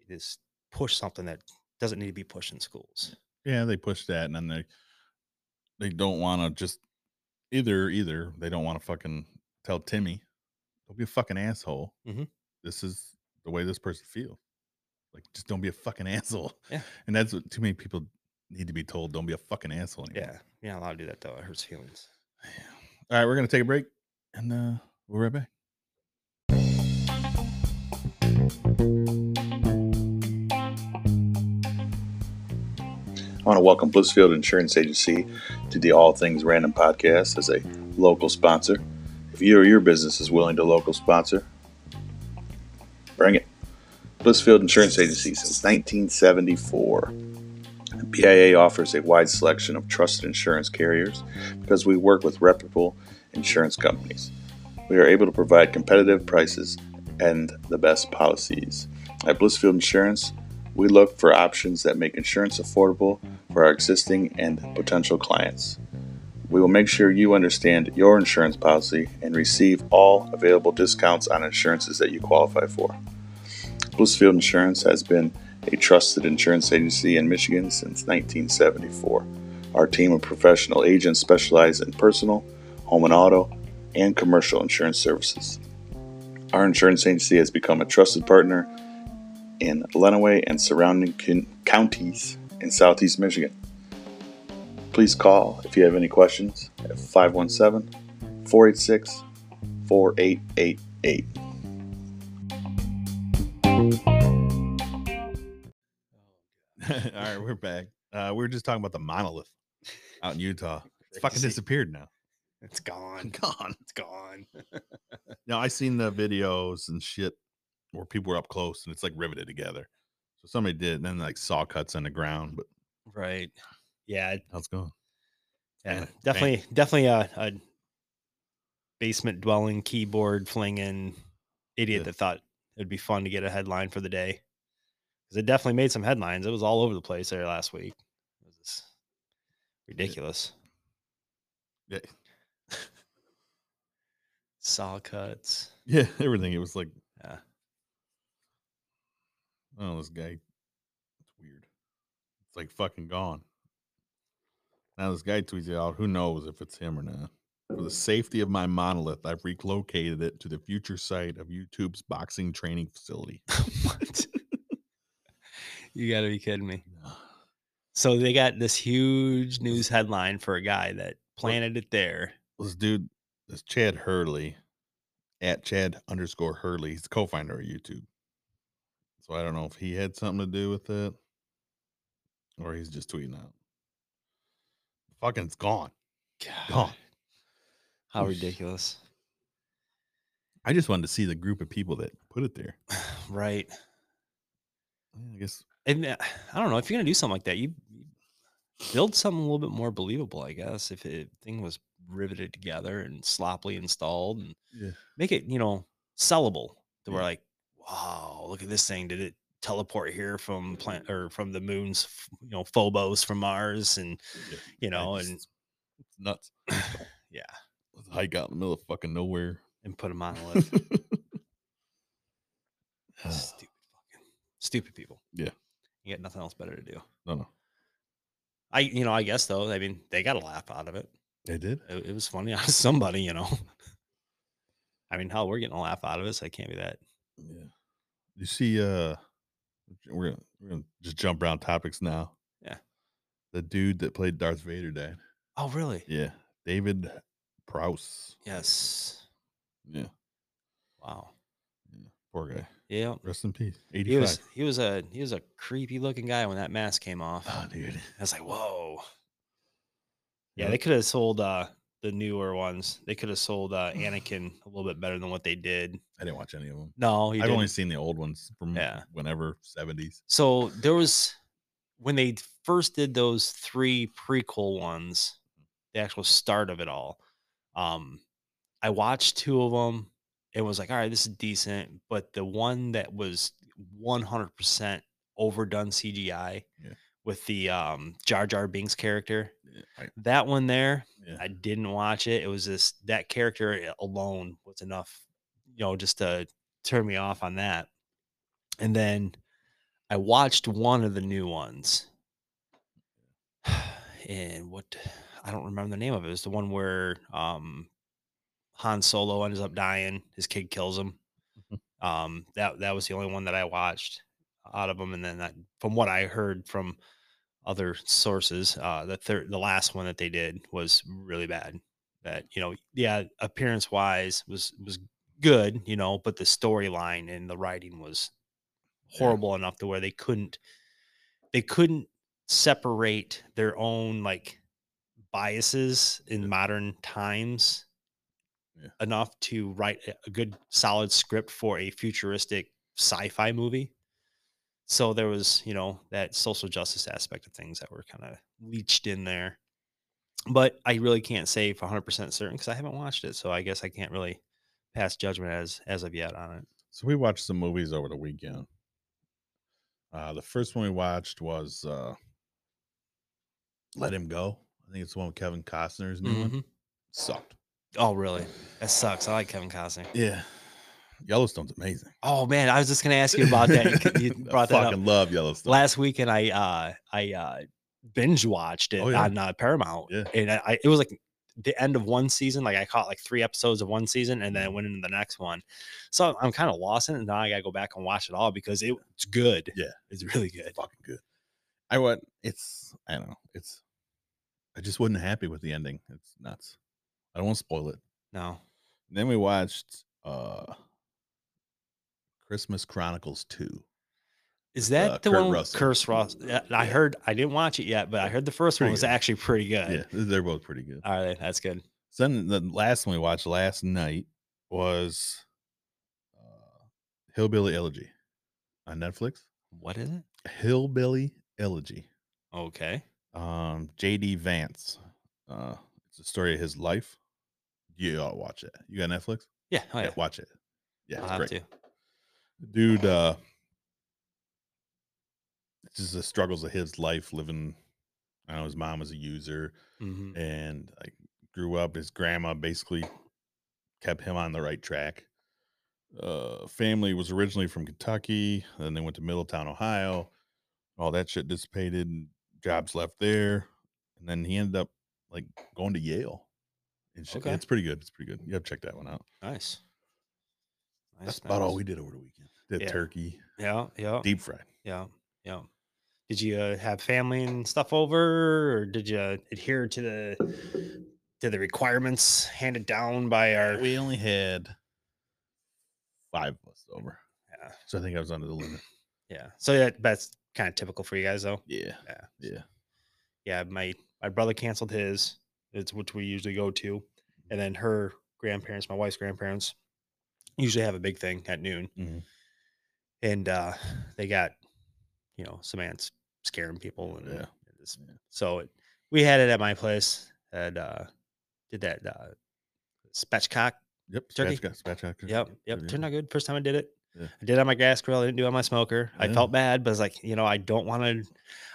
Speaker 2: they just push something that doesn't need to be pushed in schools
Speaker 1: yeah, they push that, and then they they don't want to just either either they don't want to fucking tell Timmy, don't be a fucking asshole.
Speaker 2: Mhm.
Speaker 1: This is the way this person feels. Like, just don't be a fucking asshole.
Speaker 2: Yeah.
Speaker 1: and that's what too many people need to be told. Don't be a fucking asshole anymore.
Speaker 2: yeah you're not allowed to do that though it hurts feelings
Speaker 1: Yeah. All right, we're gonna take a break, and uh, we'll be right back.
Speaker 3: I want to welcome Blissfield Insurance Agency to the All Things Random podcast as a local sponsor. If you or your business is willing to local sponsor, bring it. Blissfield Insurance Agency since 1974. BIA offers a wide selection of trusted insurance carriers because we work with reputable insurance companies. We are able to provide competitive prices and the best policies. At Blissfield Insurance, we look for options that make insurance affordable for our existing and potential clients. We will make sure you understand your insurance policy and receive all available discounts on insurances that you qualify for. Blissfield Insurance has been a trusted insurance agency in Michigan since 1974. Our team of professional agents specialize in personal, home and auto, and commercial insurance services. Our insurance agency has become a trusted partner in Lenawee and surrounding con- counties in southeast Michigan. Please call if you have any questions at 517 486 4888.
Speaker 1: All right, we're back. Uh, we were just talking about the monolith out in Utah. It's fucking disappeared now.
Speaker 2: It's gone.
Speaker 1: Gone.
Speaker 2: It's gone.
Speaker 1: No, I seen the videos and shit where people were up close and it's like riveted together. So somebody did, and then like saw cuts in the ground, but
Speaker 2: right. Yeah.
Speaker 1: how's it going?
Speaker 2: Yeah.
Speaker 1: Yeah,
Speaker 2: Definitely. Definitely a, a basement dwelling keyboard flinging idiot
Speaker 1: Yeah.
Speaker 2: that thought it'd be fun to get a headline for the day. Because it definitely made some headlines. It was all over the place there last week. It was just ridiculous.
Speaker 1: Yeah,
Speaker 2: Saw cuts.
Speaker 1: yeah, everything. It was like,
Speaker 2: Yeah.
Speaker 1: oh, this guy, it's weird. It's like fucking gone. Now this guy tweets it out. Who knows if it's him or not? For the safety of my monolith, I've relocated it to the future site of YouTube's boxing training facility.
Speaker 2: what? you got to be kidding me. So they got this huge news headline for a guy that planted it there.
Speaker 1: this dude, this Chad Hurley, at Chad underscore Hurley, he's co-founder of YouTube. So I don't know if he had something to do with it, or he's just tweeting out. Fucking, it's gone. Gone.
Speaker 2: How ridiculous.
Speaker 1: I just wanted to see the group of people that put it there.
Speaker 2: right.
Speaker 1: I guess.
Speaker 2: And uh, I don't know if you're gonna do something like that, you build something a little bit more believable. I guess if it thing was riveted together and sloppily installed, and
Speaker 1: Yeah.
Speaker 2: make it you know sellable. To where
Speaker 1: Yeah.
Speaker 2: like, wow, look at this thing. Did it teleport here from plant or from the moon's you know Phobos from Mars and
Speaker 1: yeah.
Speaker 2: you know
Speaker 1: just-
Speaker 2: and
Speaker 1: it's nuts.
Speaker 2: yeah
Speaker 1: Let's hike out in the middle of fucking nowhere.
Speaker 2: and put them on a monolith. stupid fucking stupid people.
Speaker 1: Yeah.
Speaker 2: You got nothing else better to do.
Speaker 1: no, no.
Speaker 2: I you know I guess though I mean they got a laugh out of it.
Speaker 1: They did.
Speaker 2: It, it was funny of somebody you know. I mean hell we're getting a laugh out of it I can't be that.
Speaker 1: Yeah. You see, uh, we're gonna, we're gonna just jump around topics now.
Speaker 2: Yeah.
Speaker 1: The dude that played Darth Vader died.
Speaker 2: Oh really?
Speaker 1: Yeah. David Prowse.
Speaker 2: Yes.
Speaker 1: Yeah.
Speaker 2: Wow.
Speaker 1: yeah. Poor guy.
Speaker 2: Yeah.
Speaker 1: Rest in peace. 85.
Speaker 2: He was he was a he was a creepy looking guy when that mask came off.
Speaker 1: oh, dude.
Speaker 2: I was like, whoa. Yeah, they could have sold uh the newer ones. They could have sold uh Anakin a little bit better than what they did.
Speaker 1: I didn't watch any of them.
Speaker 2: No, he
Speaker 1: I've
Speaker 2: didn't.
Speaker 1: only seen the old ones from
Speaker 2: Yeah.
Speaker 1: whenever, 70s.
Speaker 2: So there was when they first did those three prequel ones, the actual start of it all. Um, I watched two of them and was like, all right, this is decent. But the one that was 100% overdone CGI
Speaker 1: Yeah.
Speaker 2: With the um, Jar Jar Binks character,
Speaker 1: Yeah.
Speaker 2: That one there,
Speaker 1: yeah.
Speaker 2: I didn't watch it. It was just that character alone was enough, you know, just to turn me off on that. And then I watched one of the new ones. And what I don't remember the name of it. It was the one where um Han Solo ends up dying. His kid kills him.
Speaker 1: Mhm.
Speaker 2: Um that that was the only one that I watched out of them. And then that from what I heard from other sources, uh the third the last one that they did was really bad. That, you know, yeah, appearance wise was was good, you know, but the storyline and the writing was
Speaker 1: Yeah.
Speaker 2: horrible enough to where they couldn't they couldn't separate their own like biases in modern times
Speaker 1: Yeah.
Speaker 2: enough to write a good solid script for a futuristic sci-fi movie so there was you know that social justice aspect of things that were kind of leached in there but i really can't say for 100% certain because i haven't watched it so i guess i can't really pass judgment as as of yet on it
Speaker 1: So we watched some movies over the weekend. Uh, the first one we watched was uh, Let Him Go. I think it's the one with Kevin Costner's new one.
Speaker 2: Mhm.
Speaker 1: Sucked.
Speaker 2: oh really that sucks i like kevin costner
Speaker 1: Yeah. Yellowstone's amazing.
Speaker 2: Oh man, I was just gonna ask you about that. You, c- you
Speaker 1: I
Speaker 2: brought that up
Speaker 1: fucking love Yellowstone.
Speaker 2: last weekend. I uh I uh binge watched it
Speaker 1: Oh, yeah.
Speaker 2: on uh, Paramount,
Speaker 1: Yeah.
Speaker 2: and I, it was like the end of one season. Like I caught like three episodes of one season, and then
Speaker 1: Mm-hmm.
Speaker 2: I went into the next one. So I'm kind of lost in it. Now I gotta go back and watch it all because it, it's good.
Speaker 1: Yeah.
Speaker 2: it's really good.
Speaker 1: fucking good. I went. It's. I don't know. It's. I just wasn't happy with the ending. It's nuts. I don't want to spoil it.
Speaker 2: No,
Speaker 1: then we watched uh Christmas Chronicles 2.
Speaker 2: Is that
Speaker 1: uh,
Speaker 2: the
Speaker 1: Kurt
Speaker 2: one with
Speaker 1: Russell.
Speaker 2: Curse Ross? I heard. I didn't watch it yet, but I heard the first one was
Speaker 1: good.
Speaker 2: actually pretty good.
Speaker 1: Yeah, they're both pretty good.
Speaker 2: All right, that's good.
Speaker 1: Then the last one we watched last night was uh, Hillbilly Elegy on Netflix.
Speaker 2: What is it?
Speaker 1: Hillbilly Elegy.
Speaker 2: Okay.
Speaker 1: Um, JD Vance. Uh, it's a story of his life. You ought to watch it. You got Netflix?
Speaker 2: Yeah. Oh, yeah.
Speaker 1: watch it. Yeah,
Speaker 2: I'll
Speaker 1: it's
Speaker 2: have
Speaker 1: great.
Speaker 2: to.
Speaker 1: Dude, uh, just the struggles of his life living. I know his mom was a user
Speaker 2: Mhm.
Speaker 1: and like grew up. His grandma basically kept him on the right track. Uh, family was originally from Kentucky, then they went to Middletown, Ohio. All that shit dissipated, jobs left there, and then he ended up like going to Yale. And shit.
Speaker 2: Okay.
Speaker 1: It's pretty good. It's pretty good. You have to check that one out.
Speaker 2: Nice.
Speaker 1: That's about all we did over the weekend. Did
Speaker 2: Yeah.
Speaker 1: turkey,
Speaker 2: Yeah. Yeah.
Speaker 1: deep fried.
Speaker 2: Yeah. Yeah. Did you uh, have family and stuff over, or did you adhere to the to the requirements handed down by our?
Speaker 1: We only had five of us over,
Speaker 2: Yeah.
Speaker 1: so I think I was under the limit.
Speaker 2: Yeah. So that that's kind of typical for you guys, though.
Speaker 1: Yeah,
Speaker 2: Yeah.
Speaker 1: yeah.
Speaker 2: Yeah. My my brother canceled his. It's which we usually go to, and then her grandparents, my wife's grandparents, usually have a big thing at noon,
Speaker 1: Mhm.
Speaker 2: and uh they got, you know, some ants scaring people, and
Speaker 1: Yeah.
Speaker 2: so it, we had it at my place. And uh, did that uh, spatchcock
Speaker 1: Yep.
Speaker 2: Turkey?
Speaker 1: Spatchcock, spatchcock.
Speaker 2: Yep, yep.
Speaker 1: yeah.
Speaker 2: Turned out good. First time I did it.
Speaker 1: Yeah.
Speaker 2: I did it on my gas grill. I didn't do it on my smoker. I felt bad, but I was like, you know, I don't want to.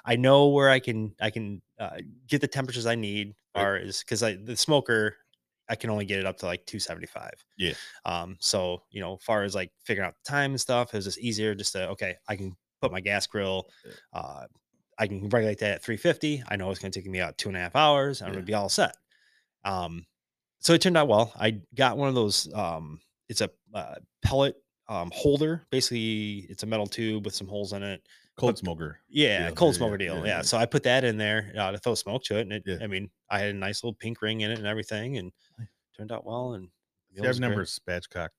Speaker 2: I know where I can I can uh, get the temperatures I need, or is because I the smoker, I can only get it up to like two seventy five.
Speaker 1: Yeah.
Speaker 2: Um. So you know, far as like figuring out the time and stuff, it was just easier. Just to okay, I can put my gas grill. Uh, I can regulate that at three fifty. I know it's going to take me out two and a half hours. I'm
Speaker 1: Yeah.
Speaker 2: going to be all set. Um, so it turned out well. I got one of those. Um, it's a uh, pellet um, holder. Basically, it's a metal tube with some holes in it.
Speaker 1: Cold smoker.
Speaker 2: Yeah,
Speaker 1: deal.
Speaker 2: cold
Speaker 1: Yeah,
Speaker 2: smoker
Speaker 1: yeah,
Speaker 2: deal.
Speaker 1: yeah.
Speaker 2: So I put that in there uh, to throw smoke to it, and it. I mean, I had a nice little pink ring in it and everything, and turned out well. And
Speaker 1: See, I've never spatchcocked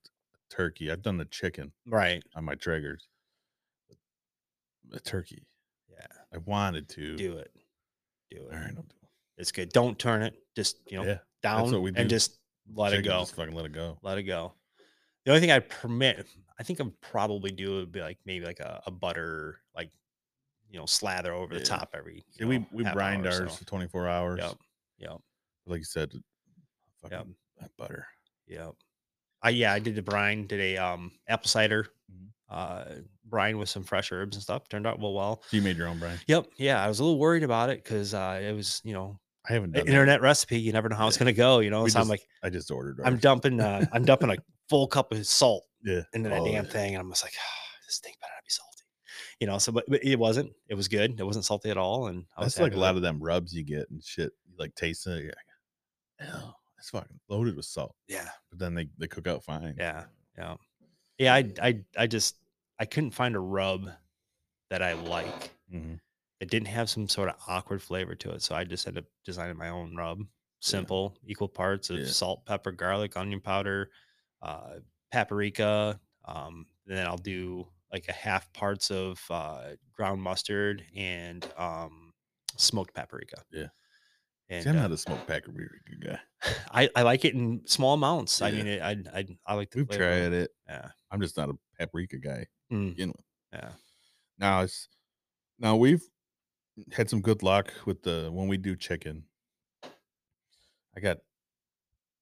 Speaker 1: turkey. I've done the chicken
Speaker 2: right.
Speaker 1: on my Traegers. The turkey.
Speaker 2: Yeah,
Speaker 1: I wanted to.
Speaker 2: do it. Do it.
Speaker 1: All right, I'll do it.
Speaker 2: It's good. Don't turn it. Just you know, down
Speaker 1: what we do.
Speaker 2: and just let it go.
Speaker 1: Just fucking let it go.
Speaker 2: let it go. The only thing I'd permit, I think I'd probably do would be like maybe like a, a butter, like you know, slather over the
Speaker 1: Yeah.
Speaker 2: top every. you
Speaker 1: See, we we
Speaker 2: half
Speaker 1: brined
Speaker 2: hour or
Speaker 1: ours
Speaker 2: so.
Speaker 1: for 24 hours.
Speaker 2: Yep. Yep.
Speaker 1: Like you said, fucking
Speaker 2: Yep.
Speaker 1: that butter.
Speaker 2: Yep. I yeah, I did the brine. Did a um apple cider,
Speaker 1: Mhm.
Speaker 2: uh, brine with some fresh herbs and stuff. Turned out well. Well.
Speaker 1: So you made your own brine.
Speaker 2: Yep. Yeah, I was a little worried about it because uh, it was you know
Speaker 1: I haven't
Speaker 2: an
Speaker 1: done that.
Speaker 2: internet recipe. You never know how it's
Speaker 1: Yeah.
Speaker 2: gonna go. You know,
Speaker 1: We
Speaker 2: so I'm
Speaker 1: just-
Speaker 2: like
Speaker 1: I just ordered.
Speaker 2: I'm
Speaker 1: ours.
Speaker 2: dumping uh, I'm dumping a full cup of salt
Speaker 1: Yeah.
Speaker 2: into that
Speaker 1: Oh,
Speaker 2: damn
Speaker 1: yeah.
Speaker 2: thing, and I'm just like, "Ah, this thing better not be salty, you know. So, but, but it wasn't. It was good. It wasn't salty at all, and I was
Speaker 1: That's like a lot
Speaker 2: it.
Speaker 1: of them rubs you get and shit. You like taste it. Like, oh, it's fucking loaded with salt.
Speaker 2: yeah,
Speaker 1: But then they, they cook out fine.
Speaker 2: yeah, yeah, yeah. I, I, I just I couldn't find a rub that I like.
Speaker 1: hmm
Speaker 2: It didn't have some sort of awkward flavor to it, so I just ended up designing my own rub. Simple, equal parts of
Speaker 1: Yeah.
Speaker 2: salt, pepper, garlic, onion powder, uh, paprika. Um, and then I'll do like a half parts of uh, ground mustard and um, smoked paprika.
Speaker 1: Yeah.
Speaker 2: And
Speaker 1: See, I'm
Speaker 2: uh,
Speaker 1: not a smoked paprika guy.
Speaker 2: I, I like it in small amounts. I mean, it, I, I I like to.
Speaker 1: We've tried it.
Speaker 2: Yeah.
Speaker 1: I'm just not a paprika guy
Speaker 2: Mm,
Speaker 1: begin with.
Speaker 2: yeah.
Speaker 1: Now it's now we've had some good luck with the when we do chicken. I got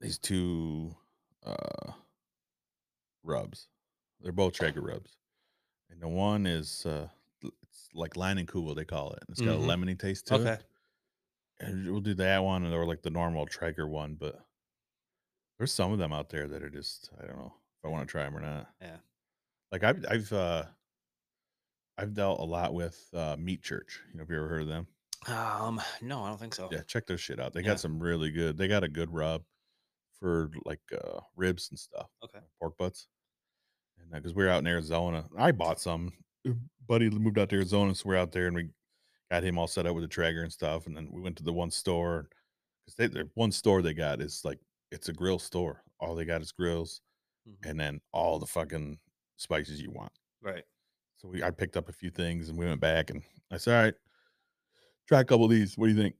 Speaker 1: these two uh rubs. They're both Traeger rubs. And the one is uh it's like line and cool they call it. It's got
Speaker 2: Mhm.
Speaker 1: a lemony taste to
Speaker 2: Okay.
Speaker 1: it. And we'll do that one or like the normal Traeger one, but there's some of them out there that are just I don't know if I want to try them or not.
Speaker 2: Yeah.
Speaker 1: Like I've I've uh I've dealt a lot with uh Meat Church. You know, have you ever heard of them?
Speaker 2: Um. No, I don't think so.
Speaker 1: Yeah, check their shit out. They
Speaker 2: Yeah.
Speaker 1: got some really good. They got a good rub for like uh ribs and stuff,
Speaker 2: Okay.
Speaker 1: pork butts. Because we're out in Arizona, I bought some. Uh, Buddy moved out to Arizona, so we're out there and we got him all set up with the Traeger and stuff. And then we went to the one store because they the one store they got is like it's a grill store. All they got is grills
Speaker 2: Mhm.
Speaker 1: and then all the fucking spices you want.
Speaker 2: Right.
Speaker 1: So we I picked up a few things and we went back and I said, all right, try a couple of these. What do you think?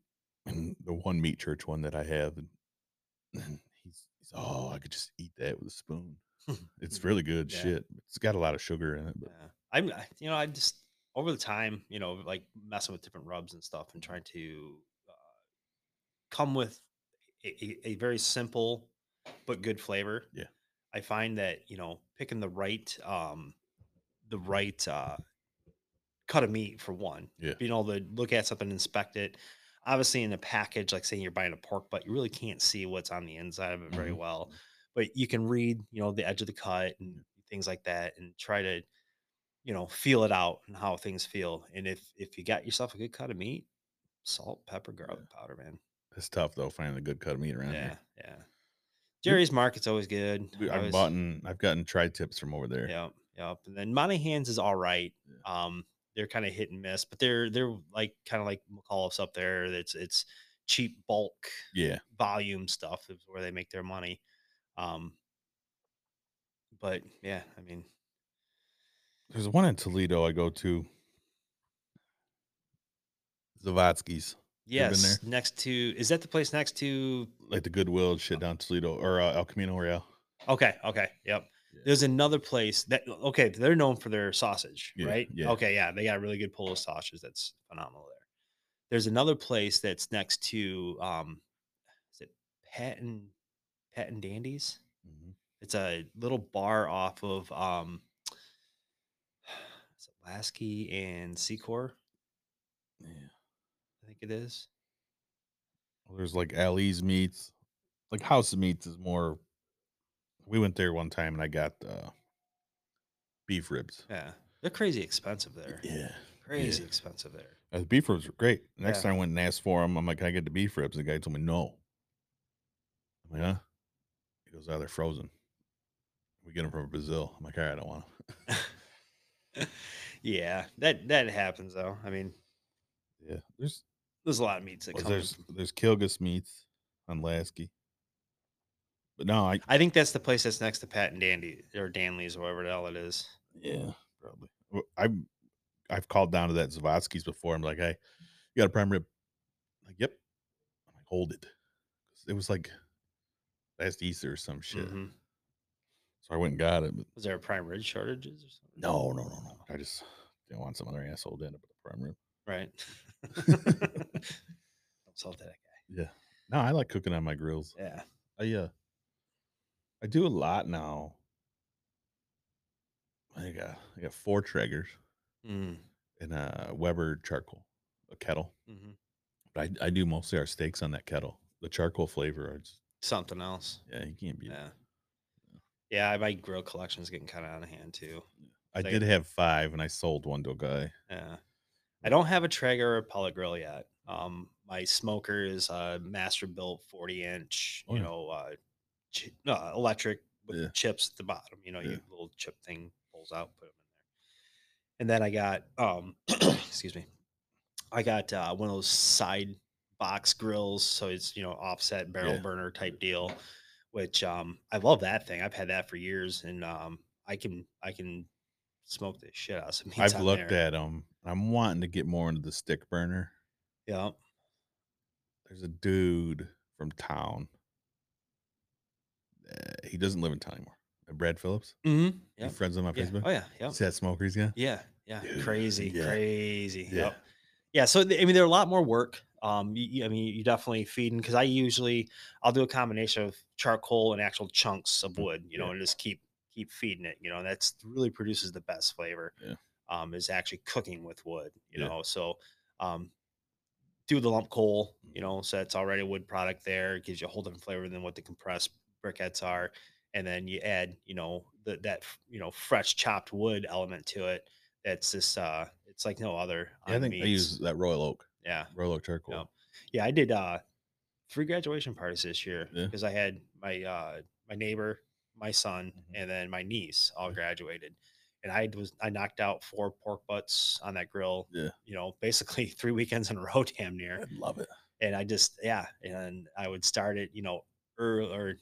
Speaker 1: And the one meat church one that I have, and, and he's, he's oh, I could just eat that with a spoon. It's really good
Speaker 2: Yeah.
Speaker 1: shit. It's got a lot of sugar in it, but
Speaker 2: Yeah. I'm, you know, I just over the time, you know, like messing with different rubs and stuff and trying to uh, come with a, a, very simple but good flavor.
Speaker 1: Yeah.
Speaker 2: I find that, you know, picking the right, um, the right, uh, cut of meat for one,
Speaker 1: Yeah.
Speaker 2: being able to look at something, inspect it. Obviously, in a package, like saying you're buying a pork butt, you really can't see what's on the inside of it very
Speaker 1: Mhm.
Speaker 2: well. But you can read, you know, the edge of the cut and things like that, and try to, you know, feel it out and how things feel. And if if you got yourself a good cut of meat, salt, pepper, garlic powder, man.
Speaker 1: it's tough though finding a good cut of meat around
Speaker 2: Yeah,
Speaker 1: here.
Speaker 2: yeah. Jerry's Market's always good.
Speaker 1: I've
Speaker 2: always-
Speaker 1: bought I've gotten tri tips from over there.
Speaker 2: Yep, yep. And then Monahan's is all right.
Speaker 1: Yeah.
Speaker 2: Um, they're kind of hit and miss, but they're they're like kind of like McAuliffe's up there. It's it's cheap bulk
Speaker 1: Yeah.
Speaker 2: volume stuff is where they make their money. Um, but yeah, I mean,
Speaker 1: There's one in Toledo I go to. Zavatsky's,
Speaker 2: yes, next to is that the place next to?
Speaker 1: like the Goodwill and shit down Toledo or uh, El Camino Real.
Speaker 2: Okay, okay, yep.
Speaker 1: Yeah.
Speaker 2: There's another place that okay, they're known for their sausage,
Speaker 1: Yeah,
Speaker 2: right?
Speaker 1: yeah.
Speaker 2: Okay, yeah, they got really good Polish sausage. That's phenomenal there. There's another place that's next to um, is it Pat and Pat and Dandies?
Speaker 1: Mhm.
Speaker 2: It's a little bar off of um, is it Laskey and Secor?
Speaker 1: Yeah.
Speaker 2: I think it is.
Speaker 1: Well, there's like Ali's meats. Like House of Meats is more. We went there one time and I got uh, beef ribs.
Speaker 2: Yeah, they're crazy expensive there.
Speaker 1: Yeah.
Speaker 2: Crazy expensive there.
Speaker 1: Uh, The beef ribs were great. Next
Speaker 2: Yeah.
Speaker 1: time I went and asked for them, I'm like, "Can I get the beef ribs?" The guy told me no. I'm like, huh? Goes, "Oh, they're frozen. We get them from Brazil." I'm like, "All right, I don't want them."
Speaker 2: yeah, that that happens though. I mean,
Speaker 1: yeah, there's
Speaker 2: there's a lot of meats that
Speaker 1: well,
Speaker 2: come.
Speaker 1: there's there's Kilgus meats on Laskey, but no, I
Speaker 2: I think that's the place that's next to Pat and Dandy or Danley's or whatever the hell it is.
Speaker 1: yeah probably. I I've called down to that Zavatsky's before. I'm like, "Hey, you got a prime rib?" Like, "Yep." I'm like, "Hold it." It was like last Easter or some shit.
Speaker 2: Mhm.
Speaker 1: So I went and got it. But
Speaker 2: Was there a prime rib shortages or something?
Speaker 1: no, no, no, no. I just didn't want some other asshole to end up with a prime rib.
Speaker 2: Right. Don't salt that guy.
Speaker 1: Yeah. No, I like cooking on my grills.
Speaker 2: Yeah.
Speaker 1: I uh I do a lot now. I got I got four Traegers
Speaker 2: Mm.
Speaker 1: and a Weber charcoal, a kettle.
Speaker 2: hmm
Speaker 1: But I, I do mostly our steaks on that kettle. The charcoal flavor, are just,
Speaker 2: Something else.
Speaker 1: yeah, you can't it.
Speaker 2: Yeah. Yeah, my grill collection's getting kind of out of hand too.
Speaker 1: I
Speaker 2: Like-
Speaker 1: did have five, and I sold one to a guy.
Speaker 2: Yeah. I don't have a Traeger or a pellet grill yet. Um, my smoker is a Masterbuilt 40 inch,
Speaker 1: Oh,
Speaker 2: you know, uh, chi- uh, electric with
Speaker 1: Yeah.
Speaker 2: chips at the bottom. You know,
Speaker 1: Yeah.
Speaker 2: you little chip thing pulls out, put them in there. And then I got, um, excuse me, I got uh, one of those side box grills, so it's you know offset barrel
Speaker 1: Yeah.
Speaker 2: burner type deal, which um, I love that thing. I've had that for years, and um, I can I can smoke the shit out of some.
Speaker 1: I've looked
Speaker 2: there.
Speaker 1: at them. I'm wanting to get more into the stick burner.
Speaker 2: Yeah.
Speaker 1: There's a dude from town. Uh, he doesn't live in town anymore. Uh, Brad Phillips.
Speaker 2: Mm-hmm. Yeah.
Speaker 1: friends on my
Speaker 2: yeah.
Speaker 1: Facebook.
Speaker 2: Oh yeah. Yeah.
Speaker 1: See that smoker he's got?
Speaker 2: Yeah. Yeah.
Speaker 1: Dude,
Speaker 2: crazy.
Speaker 1: yeah.
Speaker 2: Crazy.
Speaker 1: Yeah.
Speaker 2: Yep. Yeah. So I mean, they're a lot more work. Um, you, I mean, you definitely feeding because I usually I'll do a combination of charcoal and actual chunks of wood, you know,
Speaker 1: Yeah.
Speaker 2: and just keep keep feeding it. You know, that's really produces the best flavor.
Speaker 1: Yeah.
Speaker 2: Um, is actually cooking with wood. You
Speaker 1: Yeah.
Speaker 2: know, so um, do the lump coal. You know, so it's already a wood product there. It gives you a whole different flavor than what the compressed briquettes are. And then you add, you know, the, that you know fresh chopped wood element to it. That's just uh, it's like no other.
Speaker 1: Yeah, I think I use that Royal Oak.
Speaker 2: Yeah,
Speaker 1: Royal Oak charcoal.
Speaker 2: Yep. yeah. I did uh, three graduation parties this year
Speaker 1: Yeah.
Speaker 2: because I had my uh, my neighbor, my son,
Speaker 1: Mhm.
Speaker 2: and then my niece all graduated. And I was I knocked out four pork butts on that grill.
Speaker 1: Yeah.
Speaker 2: You know, basically three weekends in a row, damn near
Speaker 1: I love it.
Speaker 2: and I just yeah, and I would start it, you know, early or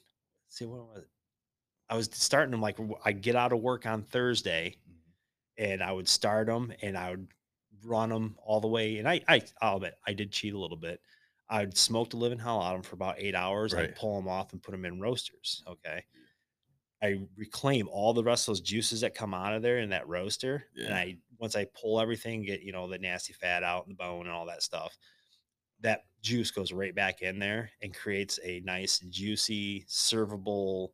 Speaker 2: see what was it? I was starting them like I get out of work on Thursday. And I would start them and I would run them all the way. And I, I, I'll admit, I did cheat a little bit. I'd smoke the living hell out of them for about eight hours.
Speaker 1: Right.
Speaker 2: I'd pull them off and put them in roasters. Okay. I reclaim all the rest of those juices that come out of there in that roaster. And I, once I pull everything, get, you know, the nasty fat out and the bone and all that stuff, that juice goes right back in there and creates a nice, juicy, servable,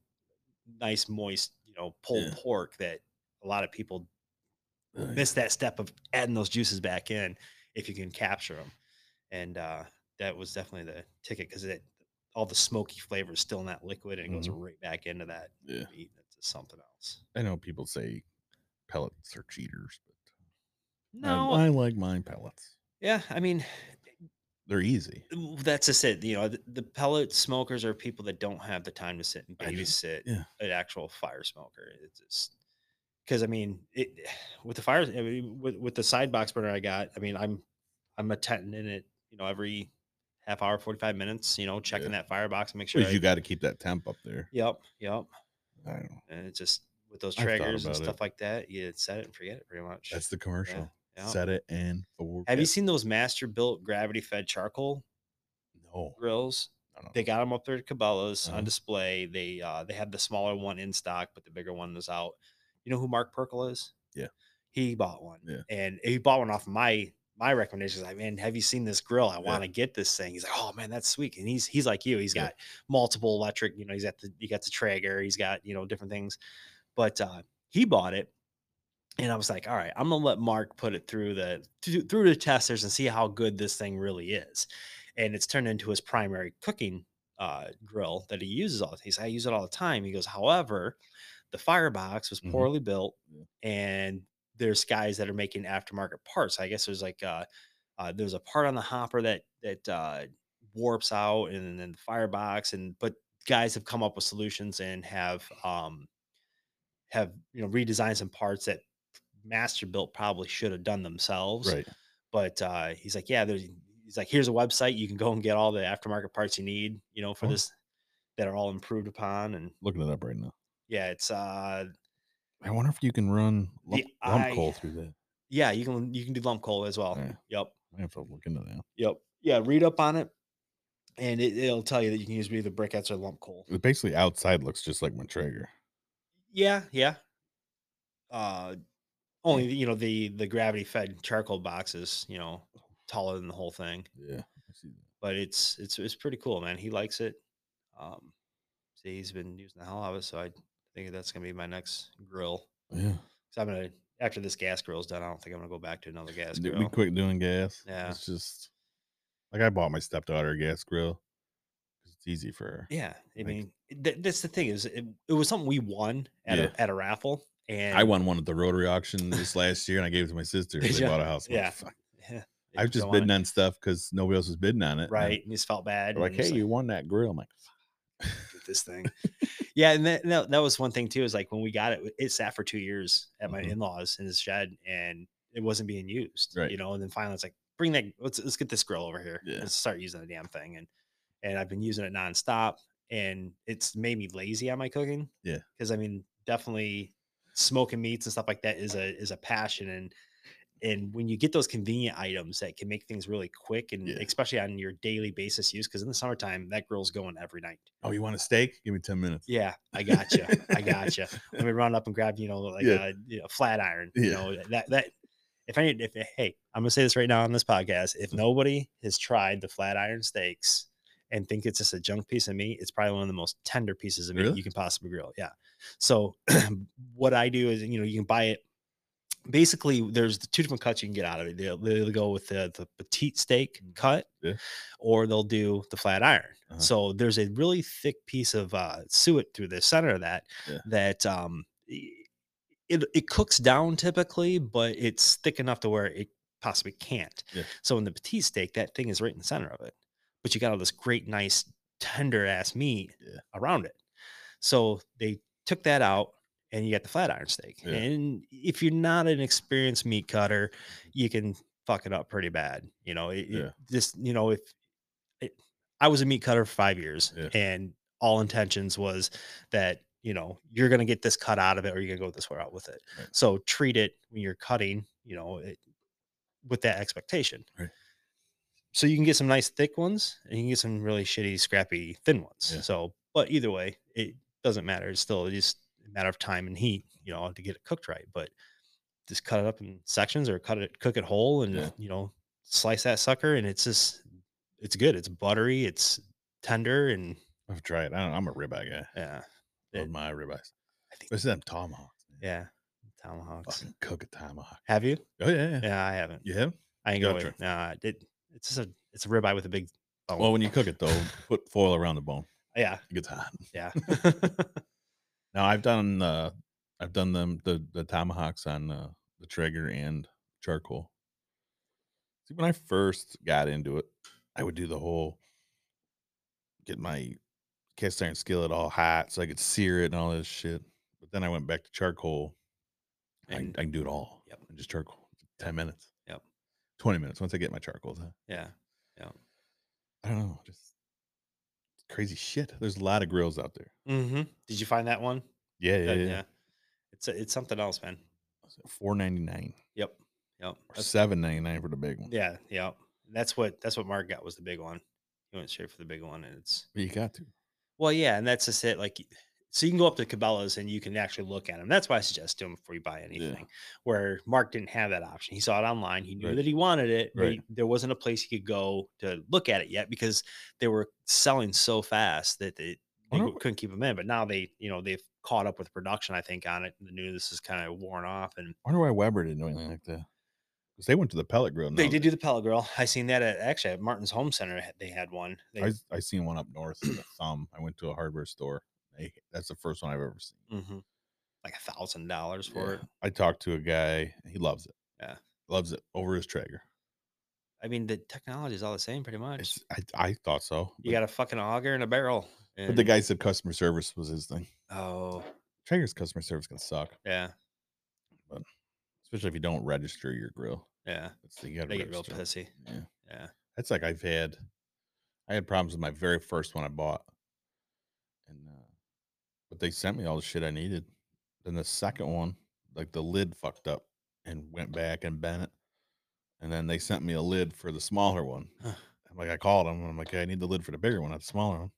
Speaker 2: nice, moist, you know, pulled
Speaker 1: Yeah.
Speaker 2: pork that a lot of people
Speaker 1: Oh, yeah.
Speaker 2: miss that step of adding those juices back in if you can capture them. And uh, that was definitely the ticket because it all the smoky flavor is still in that liquid and it goes right back into that
Speaker 1: Yeah.
Speaker 2: meat. It's something else.
Speaker 1: I know people say pellets are cheaters, but I-
Speaker 2: No,
Speaker 1: I, like mine pellets.
Speaker 2: yeah, I mean
Speaker 1: They're easy.
Speaker 2: that's just it. You know, the, the pellet smokers are people that don't have the time to sit and babysit
Speaker 1: yeah.
Speaker 2: an actual fire smoker. It's just because I mean, it with the fire, I mean, with with the side box burner I got. I mean, I'm I'm attending it. You know, every half hour, forty five minutes. You know, checking
Speaker 1: Yeah.
Speaker 2: that firebox and make sure. I-
Speaker 1: you got to keep that temp up there.
Speaker 2: Yep, yep.
Speaker 1: I don't know.
Speaker 2: And it's just with those Traegers and
Speaker 1: about it.
Speaker 2: stuff like that, you set it and forget it pretty much.
Speaker 1: That's the commercial.
Speaker 2: yeah.
Speaker 1: Set it and forward.
Speaker 2: Have you seen those Masterbuilt gravity fed charcoal
Speaker 1: No.
Speaker 2: grills? They got them up there at Cabela's
Speaker 1: Uh-huh.
Speaker 2: on display. They uh they have the smaller one in stock, but the bigger one is out. You know who Mark Perkle is?
Speaker 1: Yeah.
Speaker 2: He bought one.
Speaker 1: Yeah.
Speaker 2: And he bought one off my my recommendations. Like, man, have you seen this grill? I want to get this thing. He's like, oh man, that's sweet. And he's he's like you. He's
Speaker 1: Yeah.
Speaker 2: got multiple electric. You know, he's got the he got the Traeger. He's got you know different things. But uh, he bought it, and I was like, all right, I'm gonna let Mark put it through the through through the testers and see how good this thing really is. And it's turned into his primary cooking uh, grill that he uses all. The time. He says I use it all the time. He goes, however, the firebox was
Speaker 1: Mhm.
Speaker 2: poorly built, and there's guys that are making aftermarket parts. I guess there's like uh, uh, there's a part on the hopper that that uh, warps out, and then the firebox, and but guys have come up with solutions and have um, have you know redesigned some parts that Masterbuilt probably should have done themselves
Speaker 1: Right.
Speaker 2: but uh he's like yeah there's he's like here's a website you can go and get all the aftermarket parts you need you know for
Speaker 1: Oh.
Speaker 2: this that are all improved upon and
Speaker 1: Looking it up right now.
Speaker 2: Yeah it's uh
Speaker 1: I wonder if you can run lump,
Speaker 2: The
Speaker 1: lump
Speaker 2: eye-
Speaker 1: coal through that.
Speaker 2: yeah you can you can do lump coal as well
Speaker 1: Yeah.
Speaker 2: yep
Speaker 1: I have to look into that.
Speaker 2: yep yeah read up on it and it, it'll tell you that you can use either briquettes or lump coal
Speaker 1: It basically outside looks just like my Traeger.
Speaker 2: yeah yeah uh only you know the the gravity fed charcoal box is you know taller than the whole thing
Speaker 1: Yeah. I
Speaker 2: but it's it's it's pretty cool, man. He likes it. Um, see, he's been using the hell out of it, so I think that's gonna be my next grill.
Speaker 1: Yeah.
Speaker 2: So I'm gonna after this gas grill's done, I don't think I'm gonna go back to another gas grill.
Speaker 1: we quit doing gas?
Speaker 2: Yeah.
Speaker 1: It's just like I bought my stepdaughter a gas grill it's easy for her.
Speaker 2: yeah, I
Speaker 1: Like-
Speaker 2: mean th- that's the thing is it, it was something we won at
Speaker 1: Yeah.
Speaker 2: a at a raffle, and
Speaker 1: I won one at the Rotary auction this last year and I gave it to my sister. They bought a house. Like,
Speaker 2: Yeah. Yeah,
Speaker 1: I've just bidding on stuff because nobody else was bidding on it.
Speaker 2: right, and he just felt bad.
Speaker 1: like, hey, you won that grill. I'm like,
Speaker 2: this thing. yeah, and that, that that was one thing too. Is like when we got it, it sat for two years at my
Speaker 1: Mhm.
Speaker 2: in-laws in his shed, and it wasn't being used.
Speaker 1: Right.
Speaker 2: You know, and then finally it's like, bring that. Let's let's get this grill over here.
Speaker 1: Yeah.
Speaker 2: Let's start using the damn thing, and and I've been using it nonstop, and it's made me lazy on my cooking.
Speaker 1: Yeah.
Speaker 2: because I mean, definitely smoking meats and stuff like that is a is a passion and. And when you get those convenient items that can make things really quick, and
Speaker 1: Yeah.
Speaker 2: especially on your daily basis use, because in the summertime that grill's going every night.
Speaker 1: oh, you want a steak? Give me 10 minutes.
Speaker 2: Yeah, I got you. I got you. Let me run up and grab, you know, like
Speaker 1: Yeah.
Speaker 2: a, you know, flat iron. You
Speaker 1: Yeah.
Speaker 2: know that that. If I if hey, I'm gonna say this right now on this podcast. If mm-hmm. nobody has tried the flat iron steaks and think it's just a junk piece of meat, it's probably one of the most tender pieces of meat
Speaker 1: Really?
Speaker 2: you can possibly grill. Yeah. So what I do is, you know, you can buy it. Basically, there's the two different cuts you can get out of it. They'll, they'll go with the, the petite steak
Speaker 1: Mhm.
Speaker 2: cut,
Speaker 1: Yeah.
Speaker 2: or they'll do the flat iron.
Speaker 1: Uh-huh.
Speaker 2: So there's a really thick piece of uh, suet through the center of that
Speaker 1: Yeah.
Speaker 2: that um, it it cooks down typically, but it's thick enough to where it possibly can't.
Speaker 1: Yeah.
Speaker 2: So in the petite steak, that thing is right in the center of it, but you got all this great, nice, tender ass meat around it. So they took that out, and you got the flat iron steak.
Speaker 1: Yeah.
Speaker 2: And if you're not an experienced meat cutter, you can fuck it up pretty bad. You know, it, it just you know if it, I was a meat cutter for five years,
Speaker 1: Yeah.
Speaker 2: and all intentions was that you know you're going to get this cut out of it or you're going to go this way out with it
Speaker 1: Right.
Speaker 2: so treat it when you're cutting you know it, with that expectation
Speaker 1: Right.
Speaker 2: so you can get some nice thick ones and you can get some really shitty scrappy thin ones
Speaker 1: Yeah.
Speaker 2: so but either way it doesn't matter it's still just a matter of time and heat you know to get it cooked right but just cut it up in sections or cut it cook it whole and
Speaker 1: Yeah.
Speaker 2: you know slice that sucker and it's just it's good it's buttery it's tender and
Speaker 1: I've tried. I don't, I'm a ribeye guy.
Speaker 2: yeah
Speaker 1: Love
Speaker 2: It-
Speaker 1: my ribeyes.
Speaker 2: I think
Speaker 1: Especially them tomahawks. man.
Speaker 2: yeah tomahawks
Speaker 1: Fucking cook a tomahawk.
Speaker 2: have you
Speaker 1: Oh yeah, yeah.
Speaker 2: yeah i haven't
Speaker 1: You have?
Speaker 2: i ain't going nah it, it's just a it's a ribeye with a big bone.
Speaker 1: Well, when you cook it though, put foil around the bone.
Speaker 2: yeah
Speaker 1: It gets hot.
Speaker 2: yeah
Speaker 1: Now I've done uh I've done them the the tomahawks on uh, the Traeger and charcoal. See, when I first got into it, I would do the whole get my cast iron skillet all hot so I could sear it and all this shit. But then I went back to charcoal. I,
Speaker 2: And-
Speaker 1: I can do it all.
Speaker 2: Yep.
Speaker 1: And just charcoal. Ten minutes.
Speaker 2: Yep.
Speaker 1: Twenty minutes once I get my charcoal done.
Speaker 2: yeah
Speaker 1: I don't know, just crazy shit. There's a lot of grills out there.
Speaker 2: mm-hmm. did you find that one
Speaker 1: Yeah, yeah,
Speaker 2: That-
Speaker 1: yeah.
Speaker 2: it's a, it's something else man
Speaker 1: Four ninety nine
Speaker 2: yep yep
Speaker 1: or seven ninety nine for the big one.
Speaker 2: yeah yeah that's what that's what mark got was the big one he went straight for the big one and it's
Speaker 1: you got to.
Speaker 2: Well, yeah, and that's just it. Like, so you can go up to Cabela's and you can actually look at them. That's why I suggest do them before you buy anything. Where Mark didn't have that option. He saw it online. He knew
Speaker 1: Right.
Speaker 2: that he wanted it. but
Speaker 1: Right.
Speaker 2: he- there wasn't a place he could go to look at it yet because they were selling so fast that they, they couldn't keep them in. But now they, you know, they've caught up with production. I think on it. The news is kind of worn off, and
Speaker 1: I wonder why Weber didn't do anything like that. Because they went to the pellet grill.
Speaker 2: they did do the pellet grill. I seen that at actually at Martin's Home Center. They had one. They,
Speaker 1: I I seen one up north thumb. I went to a hardware store. That's the first one I've ever seen.
Speaker 2: mhm, like a thousand dollars for it.
Speaker 1: I talked to a guy. He loves it.
Speaker 2: Yeah.
Speaker 1: loves it over his Traeger.
Speaker 2: I mean, the technology is all the same, pretty much.
Speaker 1: It's, I I thought so.
Speaker 2: You
Speaker 1: but-
Speaker 2: got a fucking auger and a barrel.
Speaker 1: but the
Speaker 2: and-
Speaker 1: guy said customer service was his thing.
Speaker 2: Oh,
Speaker 1: Traeger's customer service can suck,
Speaker 2: yeah, But
Speaker 1: especially if you don't register your grill.
Speaker 2: yeah.
Speaker 1: That's you got
Speaker 2: They get real pissy.
Speaker 1: Yeah.
Speaker 2: Yeah.
Speaker 1: That's like I've had. I had problems with my very first one I bought, but they sent me all the shit I needed. Then the second one, like the lid fucked up and went back and bent it, and then they sent me a lid for the smaller one. I'm like, I called them. and I'm like, "Hey, I need the lid for the bigger one, not the smaller one.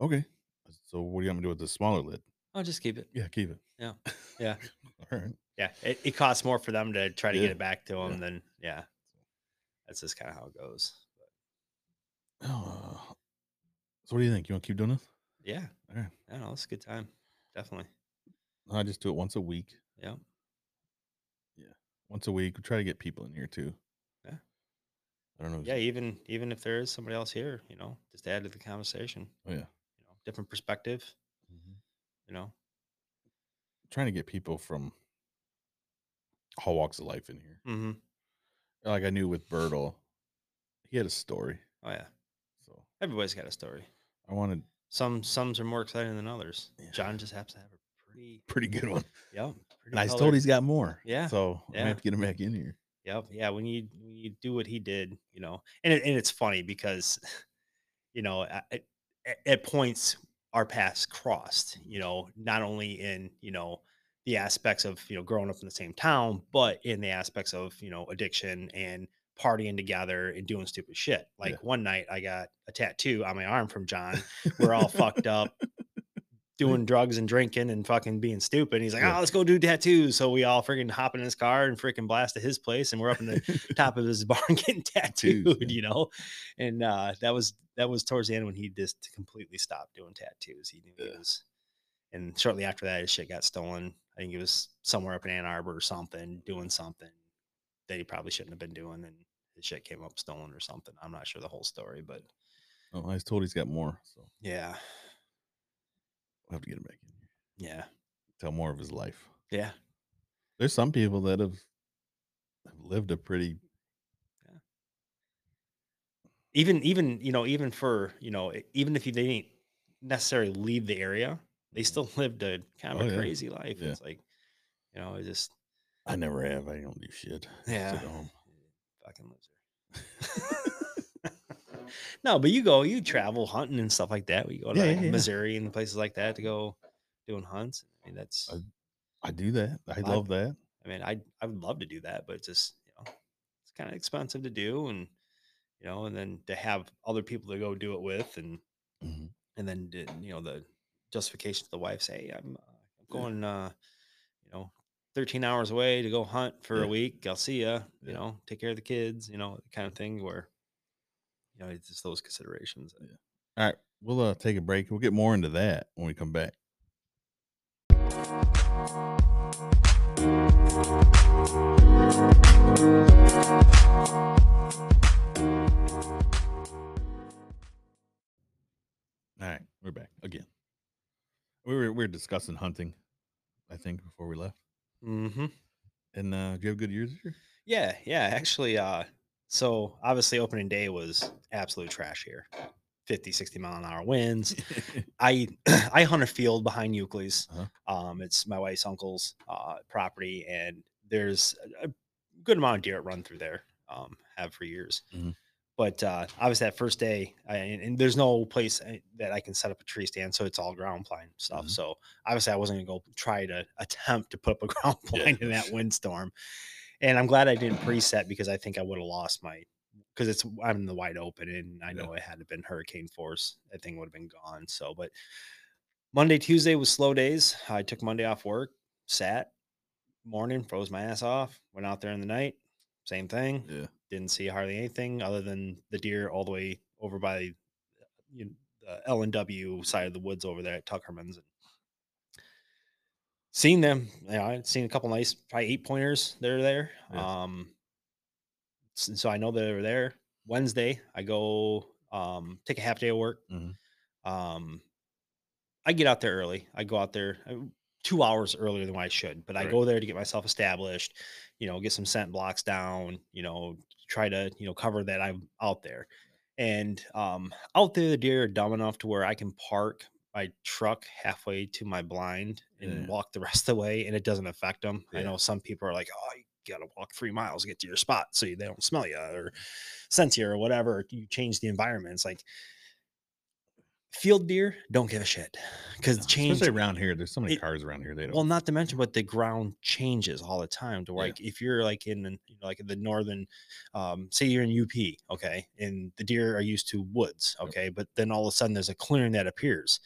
Speaker 1: Okay. So what do you want me to do with the smaller lid?
Speaker 2: Oh, just keep it.
Speaker 1: Yeah, keep it.
Speaker 2: Yeah. Yeah.
Speaker 1: all right.
Speaker 2: Yeah. It, it costs more for them to try to
Speaker 1: Yeah.
Speaker 2: get it back to them
Speaker 1: Yeah.
Speaker 2: than, yeah. That's just kind of how it goes.
Speaker 1: Oh, so what do you think? You want to keep doing this?
Speaker 2: Yeah.
Speaker 1: All right.
Speaker 2: I don't know. It's a good time. Definitely.
Speaker 1: I just do it once a week.
Speaker 2: Yeah. Yeah.
Speaker 1: Once a week. We try to get people in here too.
Speaker 2: Yeah.
Speaker 1: I don't know.
Speaker 2: Yeah. Even, even if there is somebody else here, you know, just add to the conversation,
Speaker 1: Oh yeah.
Speaker 2: you know, different perspective, you know.
Speaker 1: Trying to get people from all walks of life in here.
Speaker 2: Mm-hmm.
Speaker 1: Like I knew with Bertle, he had a story.
Speaker 2: Oh, yeah.
Speaker 1: So
Speaker 2: Everybody's got a story.
Speaker 1: I wanted
Speaker 2: Some, some are more exciting than others.
Speaker 1: Yeah.
Speaker 2: John just happens to have a pretty,
Speaker 1: pretty good one.
Speaker 2: yeah. Pretty
Speaker 1: And I was told he's got more.
Speaker 2: Yeah,
Speaker 1: So I have to get him back in here.
Speaker 2: Yep. Yeah. When you when you do what he did, you know, and it, and it's funny because, you know, at, at- at points our paths crossed. You know, not only in you know the aspects of you know growing up in the same town, but in the aspects of you know addiction and partying together and doing stupid shit. Like
Speaker 1: Yeah.
Speaker 2: one night, I got a tattoo on my arm from John. We're all fucked up. Doing drugs and drinking and fucking being stupid. He's like,
Speaker 1: Yeah.
Speaker 2: oh, let's go do tattoos. So we all freaking hop in his car and freaking blast to his place, and we're up in the top of his barn getting tattooed, you know. And uh, that was that was towards the end when he just completely stopped doing tattoos. He knew he was, and shortly after that, his shit got stolen. I think he was somewhere up in Ann Arbor or something, doing something that he probably shouldn't have been doing, and his shit came up stolen or something. I'm not sure the whole story, but
Speaker 1: Oh, I was told he's got more. So
Speaker 2: yeah,
Speaker 1: we'll have to get him back in here.
Speaker 2: yeah,
Speaker 1: Tell more of his life.
Speaker 2: yeah,
Speaker 1: There's some people that have have lived a pretty yeah.
Speaker 2: even even you know even for you know even if you, they didn't necessarily leave the area, they mm-hmm. still lived a kind of
Speaker 1: Oh,
Speaker 2: a
Speaker 1: yeah.
Speaker 2: crazy life.
Speaker 1: Yeah.
Speaker 2: It's like you know, it just
Speaker 1: I never have. I don't do shit.
Speaker 2: Yeah.
Speaker 1: Sit at home.
Speaker 2: fucking loser. no, but you go, you travel hunting and stuff like that. We go to
Speaker 1: Yeah,
Speaker 2: like
Speaker 1: yeah.
Speaker 2: Missouri and places like that to go doing hunts. I mean, that's.
Speaker 1: Uh, I do that. I
Speaker 2: I-
Speaker 1: love that.
Speaker 2: I mean, I I would love to do that, but it's just you know, it's kind of expensive to do, and you know, and then to have other people to go do it with, and
Speaker 1: Mhm.
Speaker 2: and then to, you know the justification to the wife say, I'm, uh, I'm going, uh, 13 hours away to go hunt for
Speaker 1: Yeah.
Speaker 2: a week. I'll see ya. You
Speaker 1: Yeah.
Speaker 2: know, take care of the kids. You know, kind of thing where, you know, it's just those considerations. that-
Speaker 1: All right, we'll uh, take a break. We'll get more into that when we come back. All right, we're back again. We were we were discussing hunting, I think, before we left.
Speaker 2: Mhm.
Speaker 1: And uh, do you have good years this year?
Speaker 2: Yeah, yeah. Actually, uh, so obviously opening day was absolute trash here. 50, 60 mile an hour winds. I I hunt a field behind Euclid's.
Speaker 1: Uh-huh.
Speaker 2: Um, it's my wife's uncle's uh, property, and there's a, a good amount of deer that run through there. Um, have for years.
Speaker 1: Mhm.
Speaker 2: But uh, obviously that first day, I, and, and there's no place that I can set up a tree stand, so it's all ground blind stuff.
Speaker 1: Mhm.
Speaker 2: So obviously I wasn't gonna go try to attempt to put up a ground
Speaker 1: Yeah.
Speaker 2: blind in that windstorm. And I'm glad I didn't preset because I think I would have lost my because it's I'm in the wide open and I
Speaker 1: Yeah.
Speaker 2: know it had to been hurricane force. That thing would have been gone. So, but Monday, Tuesday was slow days. I took Monday off work, sat morning, froze my ass off, went out there in the night, same thing.
Speaker 1: Yeah.
Speaker 2: Didn't see hardly anything other than the deer all the way over by you know, the L and W side of the woods over there at Tuckerman's. And seen them. You know, I'd seen a couple nice, probably eight pointers. They're there.
Speaker 1: Yeah.
Speaker 2: Um, so I know they were there. Wednesday, I go um, take a half day of work.
Speaker 1: Mhm.
Speaker 2: Um, I get out there early. I go out there uh, two hours earlier than I should, but I go there to get myself established. You know, get some scent blocks down. You know, try to you know cover that I'm out there. And um, out there, the deer are dumb enough to where I can park my truck halfway to my blind and
Speaker 1: Yeah.
Speaker 2: walk the rest of the way, and it doesn't affect them. I know some people are like, "Oh, you gotta walk three miles to get to your spot so they don't smell you or sense you or whatever." You change the environment. It's like field deer don't give a shit because change.
Speaker 1: Especially around here, there's so many
Speaker 2: it-
Speaker 1: cars around here. They don't.
Speaker 2: Well, not to mention, but the ground changes all the time. To
Speaker 1: Yeah.
Speaker 2: like, if you're like in, the- you know, like in the northern, um, say you're in UP, okay, and the deer are used to woods,
Speaker 1: Yep.
Speaker 2: okay, but then all of a sudden there's a clearing that appears,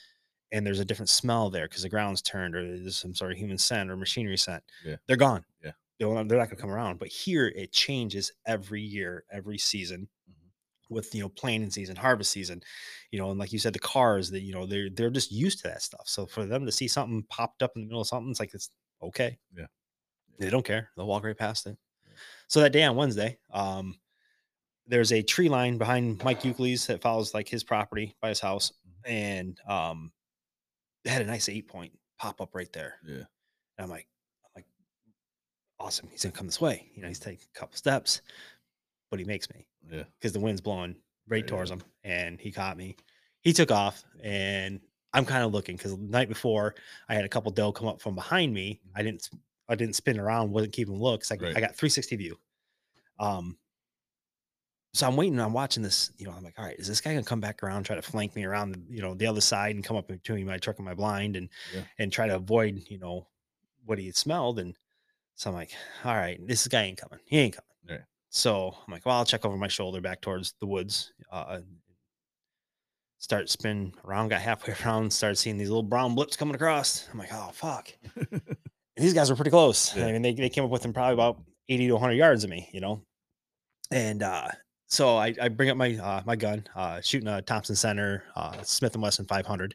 Speaker 2: and there's a different smell there because the ground's turned, or there's some sort of human scent or machinery scent.
Speaker 1: Yeah.
Speaker 2: they're gone.
Speaker 1: Yeah.
Speaker 2: they're not, they're not gonna come around. But here it changes every year, every season. With you know planting season, harvest season, you know, and like you said, the cars that you know they're they're just used to that stuff. So for them to see something popped up in the middle of something, it's like it's okay.
Speaker 1: Yeah.
Speaker 2: They don't care. They'll walk right past it.
Speaker 1: Yeah.
Speaker 2: So that day on Wednesday, um, there's a tree line behind Mike Euclid's that follows like his property by his house,
Speaker 1: Mhm.
Speaker 2: and um, it had a nice eight point pop up right there.
Speaker 1: yeah.
Speaker 2: And I'm like, I'm like, awesome. He's gonna come this way. You know, he's taking a couple steps, but he makes me
Speaker 1: Yeah.
Speaker 2: because the wind's blowing right
Speaker 1: Yeah.
Speaker 2: towards him, and he caught me. He took off, and I'm kind of looking because the night before I had a couple doe come up from behind me. I didn't, I didn't spin around, wasn't keeping looks. I,
Speaker 1: Right.
Speaker 2: I got 360 view. Um, so I'm waiting. I'm watching this. You know, I'm like, all right, is this guy gonna come back around, try to flank me around, the, you know, the other side, and come up between my truck and my blind, and
Speaker 1: Yeah.
Speaker 2: and try to avoid, you know, what he had smelled. And so I'm like, all right, this guy ain't coming. He ain't coming. So I'm like, well, I'll check over my shoulder back towards the woods. Uh, start spinning around, got halfway around, started seeing these little brown blips coming across. I'm like, oh fuck. These guys were pretty close.
Speaker 1: Yeah.
Speaker 2: I mean, they, they came up with them probably about 80 to 100 yards of me, you know. And uh, so I, I bring up my uh, my gun, uh, shooting a Thompson Center uh, Smith and Wesson 500.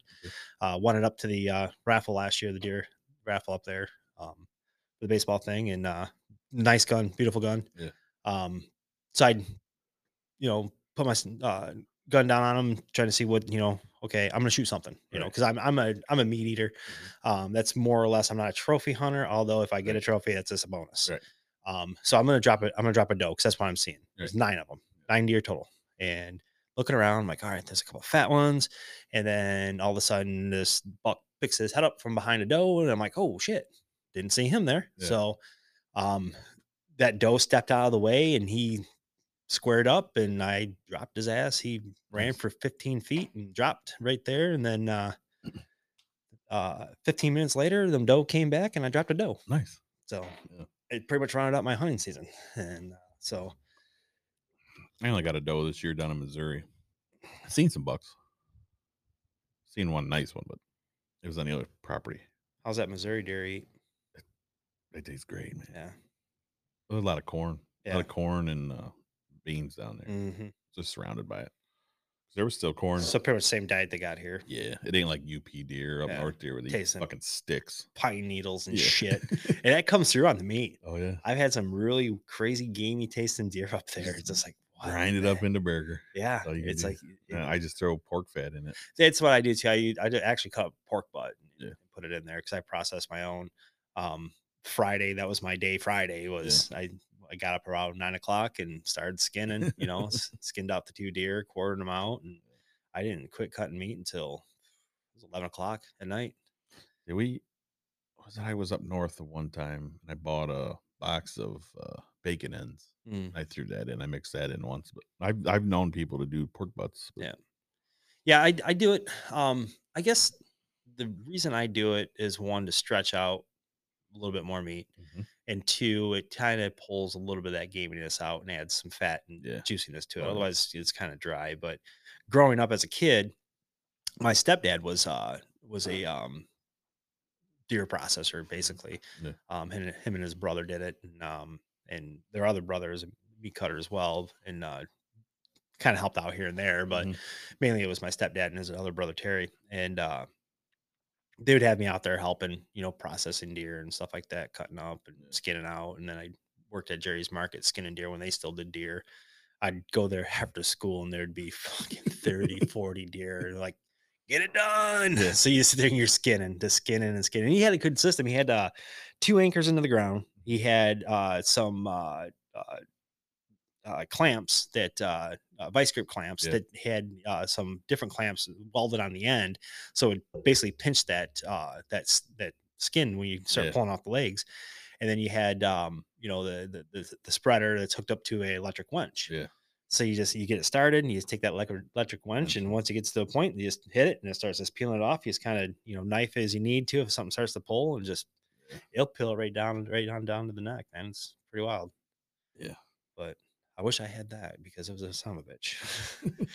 Speaker 2: Uh, won it up to the uh, raffle last year, the deer raffle up there, um, the baseball thing, and uh, nice gun, beautiful gun.
Speaker 1: Yeah.
Speaker 2: Um, so I, you know, put my uh, gun down on him, trying to see what you know. Okay, I'm gonna shoot something, you know, because I'm I'm a I'm a meat eater. Um, that's more or less. I'm not a trophy hunter, although if I get a trophy, that's just a bonus.
Speaker 1: Right.
Speaker 2: Um, so I'm gonna drop it. I'm gonna drop a doe because that's what I'm seeing. There's nine of them, nine deer total, and looking around, I'm like, all right, there's a couple fat ones, and then all of a sudden this buck picks his head up from behind a doe, and I'm like, oh shit, didn't see him there.
Speaker 1: Yeah.
Speaker 2: So, um, that doe stepped out of the way, and he squared up, and I dropped his ass. He ran for 15 feet and dropped right there, and then uh, uh, 15 minutes later, the doe came back and I dropped a doe.
Speaker 1: Nice.
Speaker 2: So
Speaker 1: Yeah.
Speaker 2: it pretty much rounded out my hunting season. And uh, so
Speaker 1: I only got a doe this year down in Missouri. I've seen some bucks. Seen one nice one, but it was on the other property.
Speaker 2: how's that Missouri deer eat?
Speaker 1: They taste great, man.
Speaker 2: Yeah.
Speaker 1: There's a lot of corn. A lot of corn and uh, beans down there.
Speaker 2: hmm
Speaker 1: Just surrounded by it. There was still corn.
Speaker 2: So pretty much same diet they got here.
Speaker 1: yeah, it ain't like UP deer up
Speaker 2: Yeah,
Speaker 1: north deer with these fucking sticks.
Speaker 2: Pine needles and
Speaker 1: Yeah.
Speaker 2: shit. And that comes through on the meat.
Speaker 1: oh yeah.
Speaker 2: I've had some really crazy gamey tasting deer up there. It's just like
Speaker 1: Grind it up into burger.
Speaker 2: Yeah,
Speaker 1: all you can
Speaker 2: it's
Speaker 1: do.
Speaker 2: like it-
Speaker 1: I just throw pork fat in it.
Speaker 2: that's what I do too. I do actually cut pork butt and
Speaker 1: Yeah.
Speaker 2: and put it in there because I process my own. Um, Friday that was my day. Friday was I I got up around nine o'clock and started skinning. You know, skinned out the two deer, quartered them out, and I didn't quit cutting meat until it was eleven o'clock at night.
Speaker 1: Yeah, we was? I was up north the one time and I bought a box of uh, bacon ends.
Speaker 2: Mm.
Speaker 1: I threw that in. I mixed that in once, but I've I've known people to do pork butts. but-
Speaker 2: Yeah. Yeah, I I do it. Um, I guess the reason I do it is one to stretch out a little bit more meat,
Speaker 1: Mhm.
Speaker 2: and two, it kind of pulls a little bit of that gaminess out and adds some fat and
Speaker 1: Yeah.
Speaker 2: juiciness to it.
Speaker 1: Oh.
Speaker 2: Otherwise, it's kind of dry. But growing up as a kid, my stepdad was uh was a um deer processor basically.
Speaker 1: Yeah.
Speaker 2: Um, and him and his brother did it, and um, and their other brother is a meat cutter as well, and uh, kind of helped out here and there, but
Speaker 1: Mhm.
Speaker 2: mainly it was my stepdad and his other brother Terry, and uh, they would have me out there helping, you know, processing deer and stuff like that, cutting up and skinning out, and then I worked at Jerry's Market skinning deer when they still did deer. I'd go there after school and there'd be fucking 30, 40 deer. Like, get it done.
Speaker 1: Yeah.
Speaker 2: So you sit there and you're skinning, just skinning and skinning. And He had a good system. He had uh, two anchors into the ground. He had uh, some uh, uh, clamps that uh, uh, vice grip clamps
Speaker 1: Yeah.
Speaker 2: that had uh, some different clamps welded on the end, so it basically pinched that uh, that that skin when you start
Speaker 1: Yeah.
Speaker 2: pulling off the legs. And then you had um, you know the, the the spreader that's hooked up to a electric winch.
Speaker 1: Yeah.
Speaker 2: So you just you get it started and you just take that electric electric winch and once it gets to a point, you just hit it and it starts just peeling it off. You just kind of you know knife as you need to if something starts to pull and just it'll peel it right down right on down to the neck. Man, it's pretty wild.
Speaker 1: Yeah.
Speaker 2: But I wish I had that because it was a son of a bitch.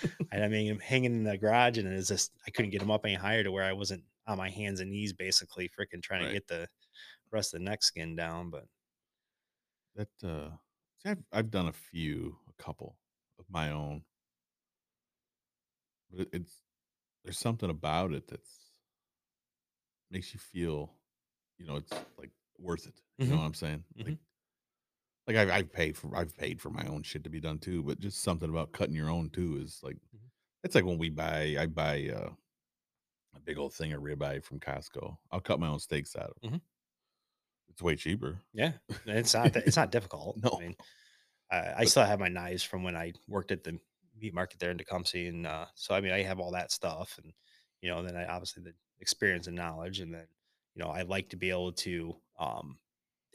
Speaker 2: and I mean, I'm hanging in the garage and it's just I couldn't get him up any higher to where I wasn't on my hands and knees basically freaking trying
Speaker 1: Right.
Speaker 2: to get the rest of the neck skin down. But
Speaker 1: That uh see, I've I've done a few, a couple of my own. But it, it's there's something about it that's makes you feel, you know, it's like worth it. You know
Speaker 2: Mhm.
Speaker 1: what I'm saying? Like
Speaker 2: Mhm.
Speaker 1: Like I've, I've paid for I've paid for my own shit to be done too, but just something about cutting your own too is like
Speaker 2: Mhm.
Speaker 1: it's like when we buy I buy uh, a big old thing of ribeye from Costco. I'll cut my own steaks out of it.
Speaker 2: Mhm.
Speaker 1: It's way cheaper.
Speaker 2: yeah, it's not it's not difficult.
Speaker 1: No.
Speaker 2: I mean, I, I still have my knives from when I worked at the meat market there in Tecumseh, and uh, so I mean, I have all that stuff, and you know, then I obviously the experience and knowledge, and then you know, I like to be able to um,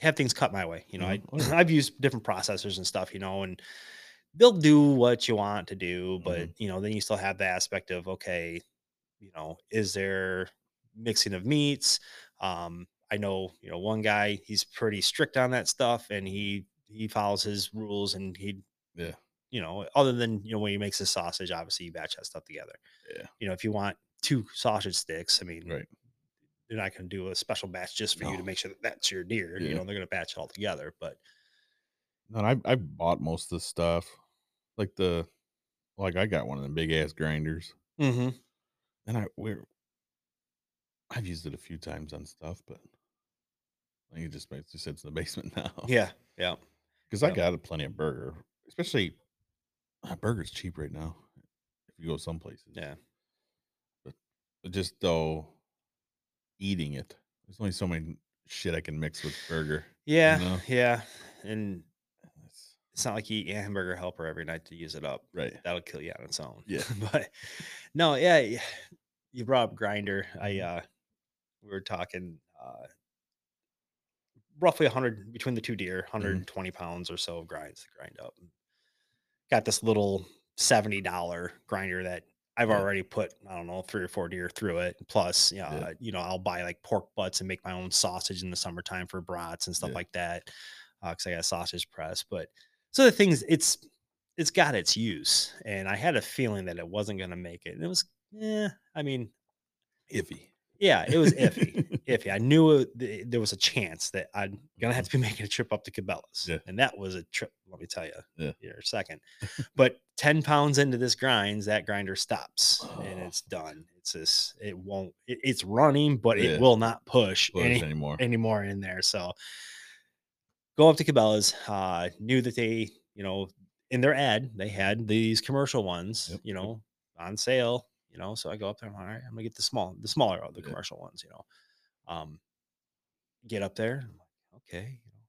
Speaker 2: have things cut my way. You know,
Speaker 1: Mhm. Oh.
Speaker 2: I I've used different processors and stuff, you know, and they'll do what you want to do, but
Speaker 1: Mhm.
Speaker 2: you know, then you still have the aspect of okay, you know, is there mixing of meats? Um, I know, you know, one guy, he's pretty strict on that stuff and he he follows his rules and he
Speaker 1: Yeah.
Speaker 2: you know, other than you know when he makes his sausage, obviously you batch that stuff together.
Speaker 1: Yeah.
Speaker 2: You know, if you want two sausage sticks, I mean,
Speaker 1: Right.
Speaker 2: They're not going to do a special batch just for you to make sure that that's your deer. You know, they're going to batch it all together. But
Speaker 1: No, I I bought most of the stuff, like the, like I got one of them big ass grinders,
Speaker 2: mm-hmm.
Speaker 1: and I we're, I've used it a few times on stuff, but I think it just basically sits in the basement now.
Speaker 2: yeah, yeah,
Speaker 1: because I got a plenty of burger, especially uh, burger's cheap right now. If you go some places,
Speaker 2: yeah.
Speaker 1: But just though, eating it, there's only so many shit I can mix with burger.
Speaker 2: Yeah,
Speaker 1: know?
Speaker 2: yeah. And
Speaker 1: It's-
Speaker 2: not like you eat a hamburger helper every night to use it up.
Speaker 1: right.
Speaker 2: That'll kill you on its own.
Speaker 1: Yeah.
Speaker 2: but no, yeah. You brought up grinder. I
Speaker 1: Mm-hmm.
Speaker 2: uh we were talking uh roughly 100 between the two deer,
Speaker 1: Mm-hmm.
Speaker 2: 120 pounds or so of grinds to grind up. Got this little $70 grinder that I've
Speaker 1: Yeah.
Speaker 2: already put I don't know three or four deer through it. Plus, yeah,
Speaker 1: Yeah.
Speaker 2: you know, I'll buy like pork butts and make my own sausage in the summertime for brats and stuff
Speaker 1: Yeah.
Speaker 2: like that. Uh, because I got a sausage press. But so the things it's it's got its use, and I had a feeling that it wasn't going to make it. And it was, yeah. I mean,
Speaker 1: Iffy.
Speaker 2: yeah, it was iffy. iffy. I knew it, th- eh, there was a chance that I'm gonna have mm-hmm. to be making a trip up to Cabela's,
Speaker 1: Yeah.
Speaker 2: and that was a trip. Let me tell you,
Speaker 1: Yeah.
Speaker 2: here a second. but ten pounds into this grinds, that grinder stops and
Speaker 1: Oh.
Speaker 2: it's done. It's just it won't. It, it's running, but
Speaker 1: Yeah.
Speaker 2: it will not push,
Speaker 1: Push
Speaker 2: any,
Speaker 1: anymore.
Speaker 2: anymore in there. So go up to Cabela's. Uh, knew that they, you know, in their ad they had these commercial ones,
Speaker 1: Yep,
Speaker 2: you know, on sale. You know, so I go up there. I'm like, all right. I'm gonna get the small, the smaller of the
Speaker 1: Yeah.
Speaker 2: commercial ones. You know, um, get up there. I'm like, okay, you know,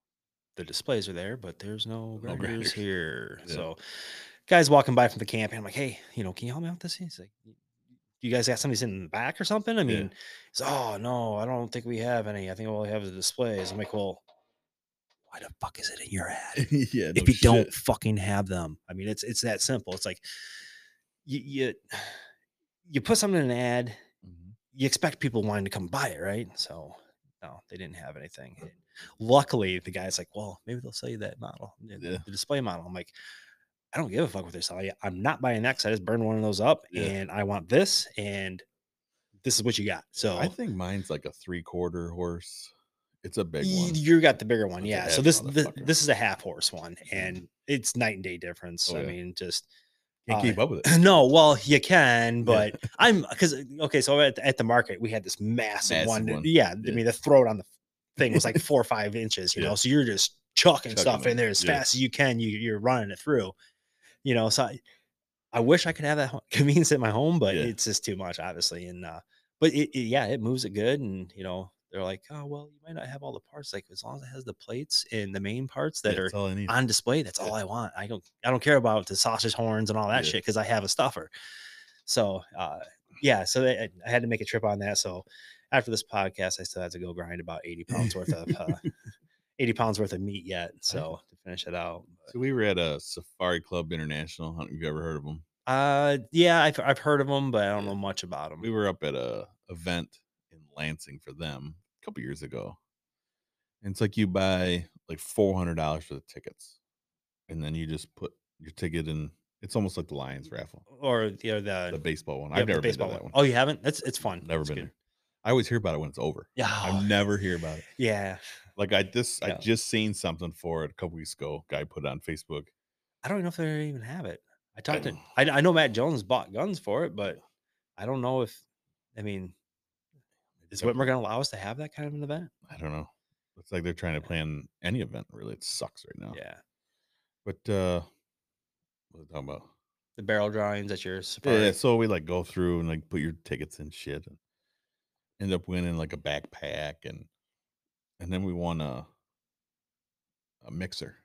Speaker 2: the displays are there, but there's no
Speaker 1: No
Speaker 2: grinders
Speaker 1: grinders.
Speaker 2: here.
Speaker 1: Yeah.
Speaker 2: So, guys walking by from the camp, and I'm like, hey, you know, can you help me out with this? He's like, you guys got somebody sitting in the back or something? I
Speaker 1: Yeah.
Speaker 2: mean, he's, oh no, I don't think we have any. I think all we have is the displays. I'm like, well, why the fuck is it in your ad?
Speaker 1: yeah.
Speaker 2: if
Speaker 1: no
Speaker 2: you don't fucking have them. I mean, it's it's that simple. It's like you you, you put something in an ad. You expect people wanting to come buy it, right? So no, they didn't have anything. And luckily, the guy's like, well, maybe they'll sell you that model, the,
Speaker 1: Yeah.
Speaker 2: the display model. I'm like, I don't give a fuck what they're selling. I'm not buying that 'cause I just burned one of those up,
Speaker 1: Yeah.
Speaker 2: and I want this, and this is what you got. So
Speaker 1: I think mine's like a three quarter horse. It's a big one.
Speaker 2: You got the bigger one,
Speaker 1: That's
Speaker 2: yeah. So this this, this is a half horse one, mm-hmm. and it's night and day difference.
Speaker 1: Oh,
Speaker 2: I
Speaker 1: yeah.
Speaker 2: mean, just
Speaker 1: Can't
Speaker 2: uh,
Speaker 1: keep up with it.
Speaker 2: no. Well, you can,
Speaker 1: Yeah.
Speaker 2: but I'm because okay. So at, at the market, we had this massive,
Speaker 1: Massive
Speaker 2: one.
Speaker 1: one.
Speaker 2: Yeah, I mean, the throat on the thing was like four or five inches. You
Speaker 1: Yeah.
Speaker 2: know, so you're just chucking,
Speaker 1: Chucking
Speaker 2: stuff in there as
Speaker 1: yeah.
Speaker 2: fast as you can. You you're running it through. You know, so I, I wish I could have that convenience at my home, but
Speaker 1: Yeah.
Speaker 2: it's just too much, obviously. And uh, but it, it- yeah, it moves it good, and you know. They're like, oh well, you might not have all the parts. Like as long as it has the plates and the main parts that are
Speaker 1: that's need.
Speaker 2: on display. That's
Speaker 1: Yeah.
Speaker 2: all I want. I don't I don't care about the sausage horns and all that
Speaker 1: Yeah.
Speaker 2: shit because I have a stuffer. So uh yeah, so they, I had to make a trip on that. So after this podcast, I still had to go grind about 80 pounds worth of uh, 80 pounds worth of meat yet. So to finish it out.
Speaker 1: So we were at a Safari Club International. I don't know if you've ever heard of them.
Speaker 2: Uh yeah, I've I've heard of them, but I don't know much about them.
Speaker 1: We were up at a event in Lansing for them a couple years ago. And it's like you buy like four hundred dollars for the tickets, and then you just put your ticket in. It's almost like the Lions mm, raffle,
Speaker 2: or the or the,
Speaker 1: the baseball one.
Speaker 2: yeah,
Speaker 1: I've never been to
Speaker 2: baseball
Speaker 1: that one.
Speaker 2: Oh, you haven't? That's it's fun.
Speaker 1: Never
Speaker 2: It's
Speaker 1: been
Speaker 2: good.
Speaker 1: there. I always hear about it when it's over.
Speaker 2: Yeah.
Speaker 1: I never hear about it.
Speaker 2: yeah.
Speaker 1: Like I just
Speaker 2: Yeah.
Speaker 1: I just seen something for it a couple weeks ago. Guy put it on Facebook.
Speaker 2: I don't even know if they even have it. I talked to I, I know Matt Jones bought guns for it, but I don't know if I mean is
Speaker 1: Yep.
Speaker 2: Whitmer going to allow us to have that kind of an event?
Speaker 1: I don't know. It's like they're trying to plan any event. Really, it sucks right now.
Speaker 2: Yeah,
Speaker 1: But uh, what are we talking about?
Speaker 2: the barrel drawings at your
Speaker 1: Yeah, so we like go through and like put your tickets and shit, and end up winning like a backpack, and and then we won a a mixer,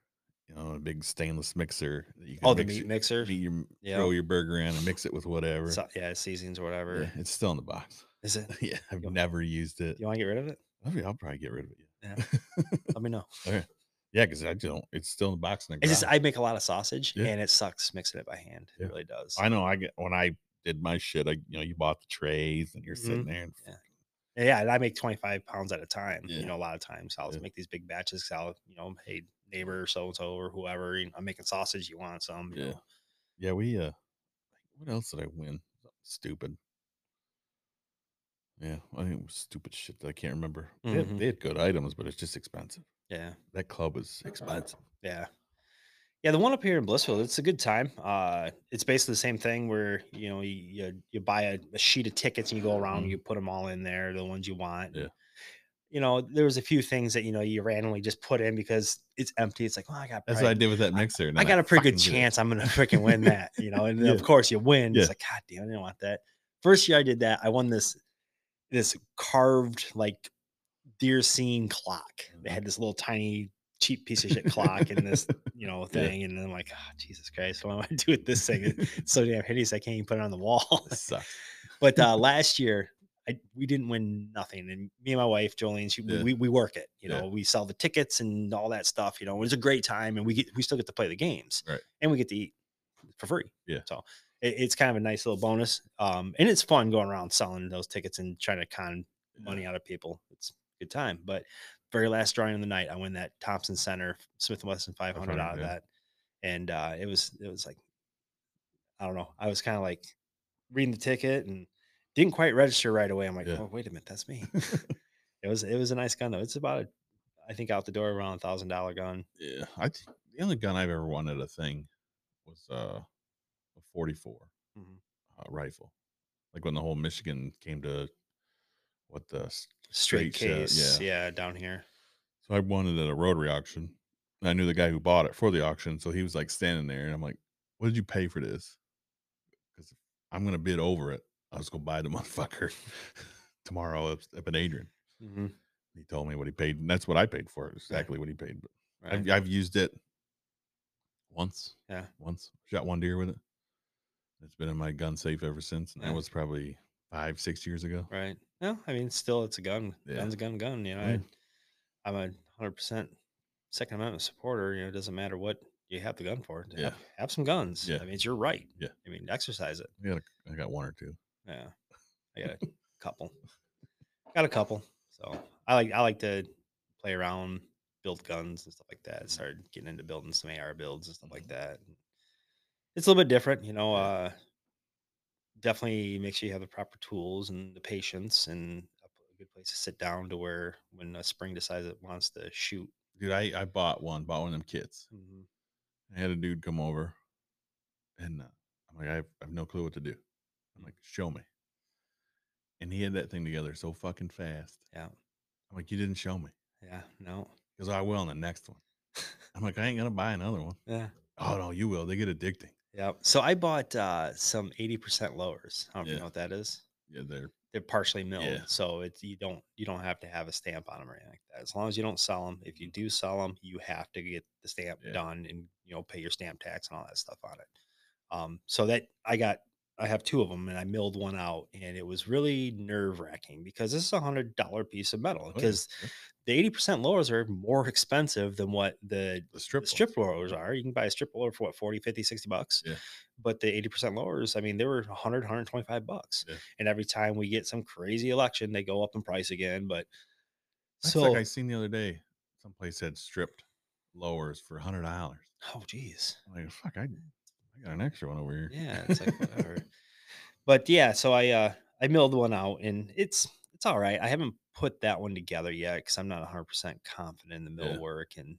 Speaker 1: you know, a big stainless mixer. That you
Speaker 2: Oh, the
Speaker 1: mix
Speaker 2: meat
Speaker 1: your-
Speaker 2: mixer.
Speaker 1: meat your,
Speaker 2: Yeah.
Speaker 1: throw your burger in and mix it with whatever.
Speaker 2: So- yeah, seasonings or whatever.
Speaker 1: Yeah, it's still in the box.
Speaker 2: Is it?
Speaker 1: yeah, I've
Speaker 2: Yo-
Speaker 1: never used it.
Speaker 2: You want to get rid of it?
Speaker 1: I mean, I'll probably get rid of it.
Speaker 2: Yeah.
Speaker 1: Yeah,
Speaker 2: Let me know.
Speaker 1: yeah, because I don't. It's still in the box in the
Speaker 2: It's just
Speaker 1: garage.
Speaker 2: I make a lot of sausage,
Speaker 1: Yeah.
Speaker 2: and it sucks mixing it by hand.
Speaker 1: Yeah.
Speaker 2: It really does.
Speaker 1: I know. I get when I did my shit. I you know you bought the trays and you're sitting there and
Speaker 2: Yeah. Yeah, and I make 25 pounds at a time.
Speaker 1: Yeah.
Speaker 2: You know, a lot of times I'll
Speaker 1: Yeah.
Speaker 2: make these big batches. 'cause I'll, you know, hey, neighbor so and so or whoever, you know, I'm making sausage. You want some? You
Speaker 1: Yeah.
Speaker 2: know?
Speaker 1: Yeah, we uh what else did I win? Something stupid. Yeah, I think it was stupid shit that I can't remember. They, had,
Speaker 2: Mhm.
Speaker 1: they had good items, but it's just expensive.
Speaker 2: Yeah.
Speaker 1: That club is expensive.
Speaker 2: Yeah. Yeah, the one up here in Blissfield, it's a good time. Uh, it's basically the same thing where you know you you, you buy a, a sheet of tickets and you go around and
Speaker 1: Mhm.
Speaker 2: you put them all in there, the ones you want.
Speaker 1: Yeah.
Speaker 2: You know, there was a few things that you know you randomly just put in because it's empty. It's like, well, I got
Speaker 1: That's what I did with that mixer. and
Speaker 2: I
Speaker 1: then
Speaker 2: got a pretty good
Speaker 1: fucking did it.
Speaker 2: chance I'm gonna freaking win that, you know. And
Speaker 1: Yeah.
Speaker 2: of course you win.
Speaker 1: Yeah.
Speaker 2: It's like, God damn, I didn't want that. First year I did that, I won this this carved like deer scene clock. They had this little tiny cheap piece of shit clock and this, you know,
Speaker 1: Yeah.
Speaker 2: thing. And then I'm like, oh Jesus Christ, what am I gonna do with this thing? It's so damn hideous I can't even put it on the wall.
Speaker 1: Sucks.
Speaker 2: but uh last year I, we didn't win nothing. And me and my wife, Jolene, she,
Speaker 1: Yeah.
Speaker 2: we, we work it. You
Speaker 1: Yeah.
Speaker 2: know, we sell the tickets and all that stuff. You know, it was a great time, and we get we still get to play the games,
Speaker 1: Right.
Speaker 2: And we get to eat for free.
Speaker 1: Yeah.
Speaker 2: So it, it's kind of a nice little bonus. Um, and it's fun going around selling those tickets and trying to con money out of people. It's a good time. But very last drawing of the night, I win that Thompson Center Smith and Wesson 500 out of
Speaker 1: yeah.
Speaker 2: that, and uh, it was it was like I don't know. I was kind of like reading the ticket and didn't quite register right away. I'm like,
Speaker 1: Yeah.
Speaker 2: oh wait a minute, that's me. it was it was a nice gun though. It's about I think out the door around a thousand dollar gun.
Speaker 1: Yeah, I think the only gun I've ever won at a thing was uh, a 44
Speaker 2: Mhm.
Speaker 1: uh, rifle. Like when the whole Michigan came to what the
Speaker 2: Straight
Speaker 1: Straight shot,
Speaker 2: case,
Speaker 1: yeah.
Speaker 2: yeah, down here.
Speaker 1: so I won it at a rotary auction. I knew the guy who bought it for the auction, so he was like standing there, and I'm like, "What did you pay for this?" Because I'm gonna bid over it. I was gonna buy the motherfucker tomorrow up, up in Adrian.
Speaker 2: hmm
Speaker 1: He told me what he paid, and that's what I paid for it. Exactly what he paid. But
Speaker 2: Right.
Speaker 1: I've, I've used it once.
Speaker 2: Yeah.
Speaker 1: Once shot one deer with it. It's been in my gun safe ever since. And that was probably five, six years ago.
Speaker 2: Right. No, I mean, still, it's a gun.
Speaker 1: Yeah.
Speaker 2: Gun's a gun, gun. You know,
Speaker 1: Yeah.
Speaker 2: I, I'm a hundred percent Second Amendment supporter. You know, it doesn't matter what you have the gun for.
Speaker 1: Yeah.
Speaker 2: Have, have some guns.
Speaker 1: Yeah.
Speaker 2: I mean, it's your right.
Speaker 1: Yeah.
Speaker 2: I mean, exercise it.
Speaker 1: Yeah, I got, a, I got one or two.
Speaker 2: Yeah. I got a couple. Got a couple. So I like I like to play around, build guns and stuff like that. Mm. Started getting into building some AR builds and stuff like mm. that. It's a little bit different, you know. Uh, definitely make sure you have the proper tools and the patience and a good place to sit down to where when a spring decides it wants to shoot.
Speaker 1: Dude, I, I bought one, bought one of them kits.
Speaker 2: Mhm.
Speaker 1: I had a dude come over and uh, I'm like, I have, I have no clue what to do. I'm like, show me. And he had that thing together so fucking fast.
Speaker 2: Yeah.
Speaker 1: I'm like, you didn't show me.
Speaker 2: Yeah. No.
Speaker 1: Because I will in the next one. I'm like, I ain't gonna buy another one.
Speaker 2: Yeah.
Speaker 1: Oh no, you will. They get addicting.
Speaker 2: Yeah. So I bought uh, some 80% lowers. I don't know
Speaker 1: Yeah.
Speaker 2: know what that is.
Speaker 1: Yeah, they're
Speaker 2: they're partially milled,
Speaker 1: Yeah.
Speaker 2: so it's you don't you don't have to have a stamp on them or anything like that. As long as you don't sell them, if you do sell them, you have to get the stamp
Speaker 1: Yeah.
Speaker 2: done and you know pay your stamp tax and all that stuff on it. Um, so that I got I have two of them and I milled one out and it was really nerve wracking because this is a hundred dollar piece of metal
Speaker 1: Oh, yeah,
Speaker 2: because the eighty percent lowers are more expensive than what the
Speaker 1: the strip
Speaker 2: strip lowers are. You can buy a strip lower for what 40, 50, 60 bucks.
Speaker 1: Yeah.
Speaker 2: But the 80% lowers, I mean, they were 100, 125 bucks.
Speaker 1: Yeah.
Speaker 2: And every time we get some crazy election, they go up in price again. But
Speaker 1: That's
Speaker 2: so,
Speaker 1: like I seen the other day. Someplace had stripped lowers for a hundred dollars.
Speaker 2: oh, geez.
Speaker 1: Like, fuck, I, I got an extra one over here.
Speaker 2: Yeah. It's like, whatever. but yeah, so I, uh, I milled one out and it's, it's all right. I haven't put that one together yet because I'm not 100% confident in the mill
Speaker 1: Yeah.
Speaker 2: work and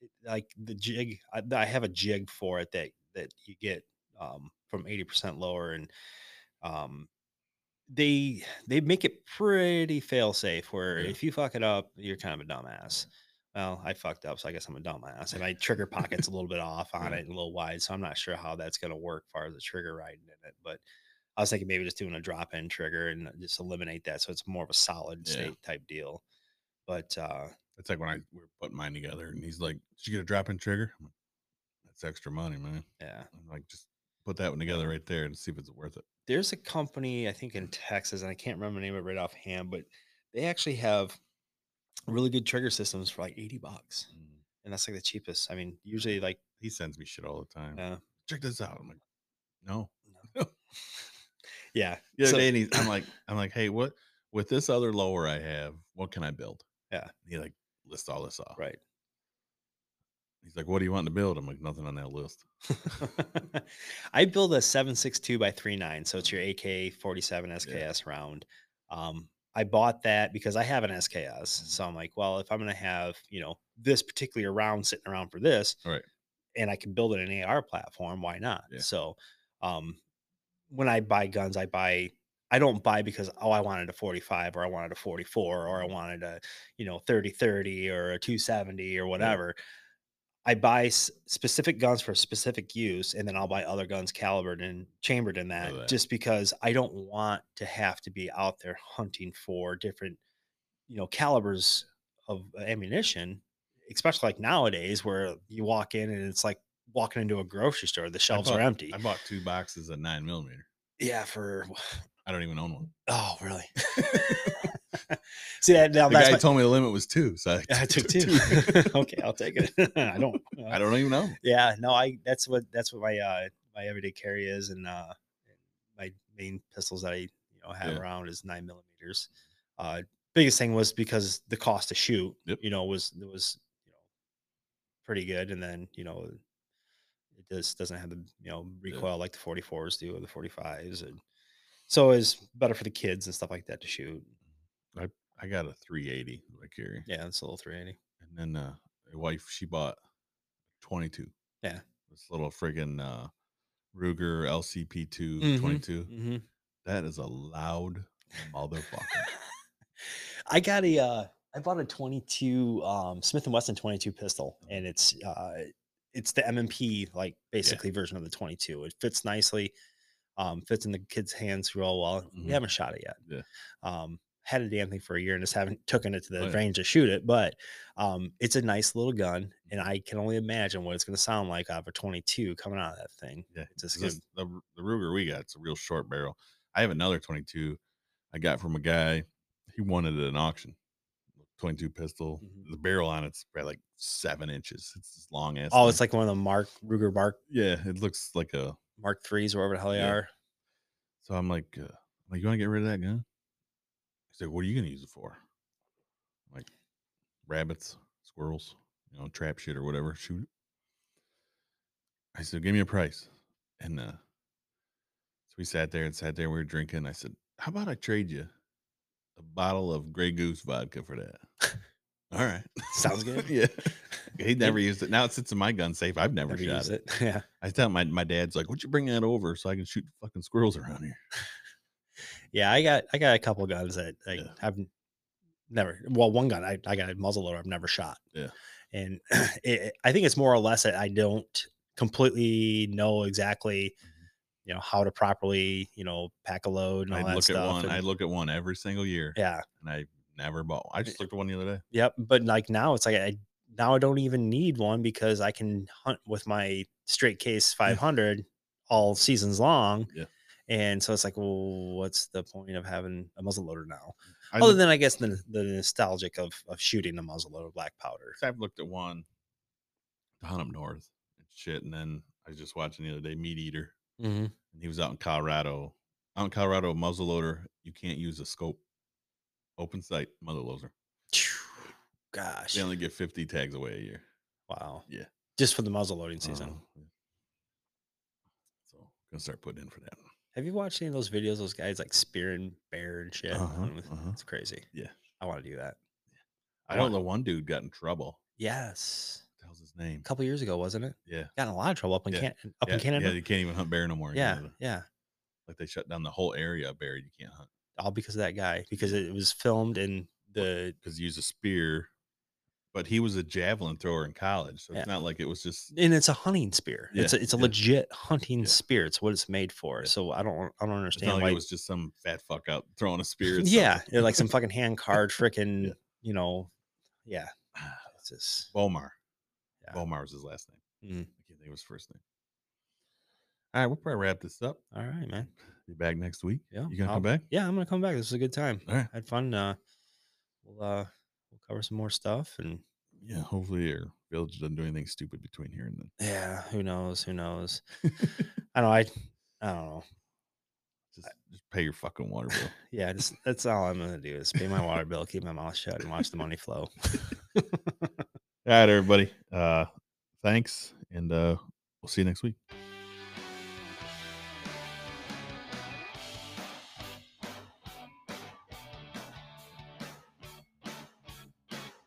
Speaker 2: it- like the jig. I, I have a jig for it that that you get um, from 80% lower and um, they they make it pretty fail safe. Where
Speaker 1: Yeah.
Speaker 2: if you fuck it up, you're kind of a dumbass. Well, I fucked up, so I guess I'm a dumbass. And my trigger pocket's a little bit off on it and a little wide, so I'm not sure how that's going to work as far as the trigger riding in it. But I was thinking maybe just doing a drop in trigger and just eliminate that, so it's more of a solid
Speaker 1: Yeah.
Speaker 2: state type deal. But uh,
Speaker 1: It's like when I we are putting mine together, and he's like, "Did you get a drop in trigger?" I'm like, That's extra money, man.
Speaker 2: yeah,
Speaker 1: I'm like, just put that one together right there and see if it's worth it.
Speaker 2: there's a company I think in Texas, and I can't remember the name of it right offhand, but they actually have really good trigger systems for like 80 bucks. And that's like the cheapest. I mean, usually like
Speaker 1: He sends me shit all the time.
Speaker 2: uh,
Speaker 1: Check this out. I'm like, no. No.
Speaker 2: yeah.
Speaker 1: The other
Speaker 2: So-
Speaker 1: day, and he's, I'm like, I'm like, hey, what with this other lower I have, what can I build?
Speaker 2: Yeah.
Speaker 1: He like lists all this off.
Speaker 2: right.
Speaker 1: He's like, what do you want to build? I'm like, nothing on that list.
Speaker 2: I build a 762 by 39, so it's your AK 47 SKS round. Um, I bought that because I have an SKS. So I'm like, well, if I'm going to have, you know, this particular round sitting around for this,
Speaker 1: Right.
Speaker 2: and I can build it in an AR platform, why not?
Speaker 1: Yeah.
Speaker 2: So, um, when I buy guns, I buy, I don't buy because, oh, I wanted a 45 or I wanted a 44 or I wanted a, you know, 30 30 or a 270 or whatever. I buy s- specific guns for specific use, and then I'll buy other guns calibered and chambered in that,
Speaker 1: that.
Speaker 2: just because I don't want to have to be out there hunting for different, you know, calibers of ammunition, especially like nowadays where you walk in and it's like walking into a grocery store, the shelves
Speaker 1: bought-
Speaker 2: are empty.
Speaker 1: I bought two boxes of nine millimeter.
Speaker 2: yeah, for
Speaker 1: I don't even own one.
Speaker 2: oh really? See that now
Speaker 1: The guy
Speaker 2: my,
Speaker 1: told me the limit was two, so I,
Speaker 2: I took two. okay, I'll take it. I don't.
Speaker 1: I don't even know.
Speaker 2: Yeah, no, I that's what that's what my uh my everyday carry is, and uh, my main pistols that I you know have
Speaker 1: Yeah.
Speaker 2: around is nine millimeters. Uh, biggest thing was because the cost to shoot,
Speaker 1: Yep.
Speaker 2: you know, was it was you know pretty good, and then you know it just doesn't have the you know recoil like the 44s do or the 45s, and so it's better for the kids and stuff like that to shoot.
Speaker 1: I I got a 380 that I carry.
Speaker 2: Yeah, it's a little 380.
Speaker 1: And then uh my wife, she bought 22.
Speaker 2: Yeah.
Speaker 1: This little friggin' uh Ruger LCP2
Speaker 2: Mhm,
Speaker 1: 22.
Speaker 2: Mm-hmm.
Speaker 1: That is a loud motherfucker.
Speaker 2: I got a uh I bought a 22 um Smith and Wesson 22 pistol and it's uh it's the M&P like basically version of the 22. It fits nicely. Um fits in the kids' hands real well.
Speaker 1: Mhm.
Speaker 2: We haven't shot it yet.
Speaker 1: Yeah.
Speaker 2: Um had a damn thing for a year and just haven't taken it to the
Speaker 1: Oh, yeah.
Speaker 2: range to shoot it, but um it's a nice little gun and I can only imagine what it's going to sound like out of a 22 coming out of that thing.
Speaker 1: Yeah,
Speaker 2: It's just
Speaker 1: this- the the Ruger we got, it's a real short barrel. I have another 22 I got from a guy. He wanted it at an auction. 22 pistol.
Speaker 2: Mhm.
Speaker 1: The barrel on it's probably like seven inches. It's this long as.
Speaker 2: Oh,
Speaker 1: thing.
Speaker 2: it's like one of the Mark Ruger Mark
Speaker 1: yeah, it looks like a.
Speaker 2: Mark 3s or whatever the hell they
Speaker 1: Yeah.
Speaker 2: are.
Speaker 1: So I'm like, uh, like, you want to get rid of that gun? He said, what are you gonna use it for? I'm like rabbits, squirrels, you know, trap shit or whatever. Shoot it. I said, give me a price, and uh, so we sat there and sat there. And We were drinking. I said, how about I trade you a bottle of Grey Goose vodka for that? All right,
Speaker 2: Sounds good.
Speaker 1: yeah. He never used it. Now it sits in my gun safe. I've never,
Speaker 2: Never
Speaker 1: shot it.
Speaker 2: it. Yeah.
Speaker 1: I tell my my dad's like, "Would you bring that over so I can shoot fucking squirrels around here?"
Speaker 2: Yeah, I got I got a couple guns that I
Speaker 1: Yeah.
Speaker 2: have never. Well, one gun I I got a muzzleloader I've never shot.
Speaker 1: Yeah.
Speaker 2: and it, I think it's more or less that I don't completely know exactly, mm-hmm. you know, how to properly you know pack a load and all
Speaker 1: I
Speaker 2: that
Speaker 1: look
Speaker 2: stuff.
Speaker 1: at one.
Speaker 2: and-
Speaker 1: I look at one every single year,
Speaker 2: yeah,
Speaker 1: and I never bought. One. I eh, just looked at one the other day.
Speaker 2: yep. But like now, it's like I now I don't even need one because I can hunt with my straight case 500 all seasons long.
Speaker 1: Yeah.
Speaker 2: And so it's like, well, what's the point of having a muzzleloader now?
Speaker 1: I
Speaker 2: Other
Speaker 1: looked,
Speaker 2: than I guess the, the nostalgic of of shooting a muzzleloader black powder.
Speaker 1: I've looked at one to hunt up north and shit, and then I was just watching the other day Meat Eater,
Speaker 2: Mm-hmm.
Speaker 1: and he was out in Colorado. Out in Colorado, muzzleloader, you can't use a scope. Open sight muzzleloader.
Speaker 2: Gosh,
Speaker 1: They only get fifty tags away a year.
Speaker 2: wow,
Speaker 1: Yeah.
Speaker 2: just for the muzzle loading season.
Speaker 1: Uh. So gonna start putting in for that.
Speaker 2: Have you watched any of those videos? Those guys like spearing bear and shit.
Speaker 1: Uh-huh, uh-huh.
Speaker 2: It's crazy.
Speaker 1: Yeah.
Speaker 2: I want to do that.
Speaker 1: I
Speaker 2: I
Speaker 1: know the one dude got in trouble.
Speaker 2: Yes,
Speaker 1: What his name?
Speaker 2: a couple years ago, wasn't it?
Speaker 1: Yeah.
Speaker 2: Got in a lot of trouble up in
Speaker 1: Yeah.
Speaker 2: Can- up
Speaker 1: yeah,
Speaker 2: in Canada.
Speaker 1: Yeah, you can't even hunt bear no more.
Speaker 2: Yeah,
Speaker 1: know,
Speaker 2: yeah,
Speaker 1: Like they shut down the whole area of bear you can't hunt.
Speaker 2: all because of that guy. Because it was filmed in the
Speaker 1: because he used a spear, but he was a javelin thrower in college, so
Speaker 2: Yeah.
Speaker 1: it's not like it was just.
Speaker 2: and it's a hunting spear. it's a, it's a
Speaker 1: yeah.
Speaker 2: legit hunting
Speaker 1: Yeah.
Speaker 2: spear. It's what it's made for.
Speaker 1: Yeah.
Speaker 2: So I don't I don't understand
Speaker 1: like
Speaker 2: why.
Speaker 1: it was just some fat fuck out throwing a spear.
Speaker 2: yeah, like some fucking hand card freaking
Speaker 1: Yeah.
Speaker 2: you know, yeah. It's just
Speaker 1: Bowmar.
Speaker 2: Yeah.
Speaker 1: Bowmar was his last name.
Speaker 2: Mm.
Speaker 1: I can't think of his first name. All right, we'll probably wrap this up.
Speaker 2: all right, man.
Speaker 1: Be back next week.
Speaker 2: Yeah,
Speaker 1: You gonna
Speaker 2: I'll-
Speaker 1: come back?
Speaker 2: Yeah, I'm gonna come back. This was a good time.
Speaker 1: All right.
Speaker 2: Had fun. Uh, we'll uh, cover some more stuff, and
Speaker 1: Yeah. Hopefully your village doesn't do anything stupid between here and then.
Speaker 2: yeah, who knows? Who knows? I know. I I don't know.
Speaker 1: Just, just pay your fucking water bill.
Speaker 2: Yeah, just that's all I'm gonna do is pay my water bill, keep my mouth shut, and watch the money flow.
Speaker 1: All right, everybody. Uh, thanks, and uh, we'll see you next week.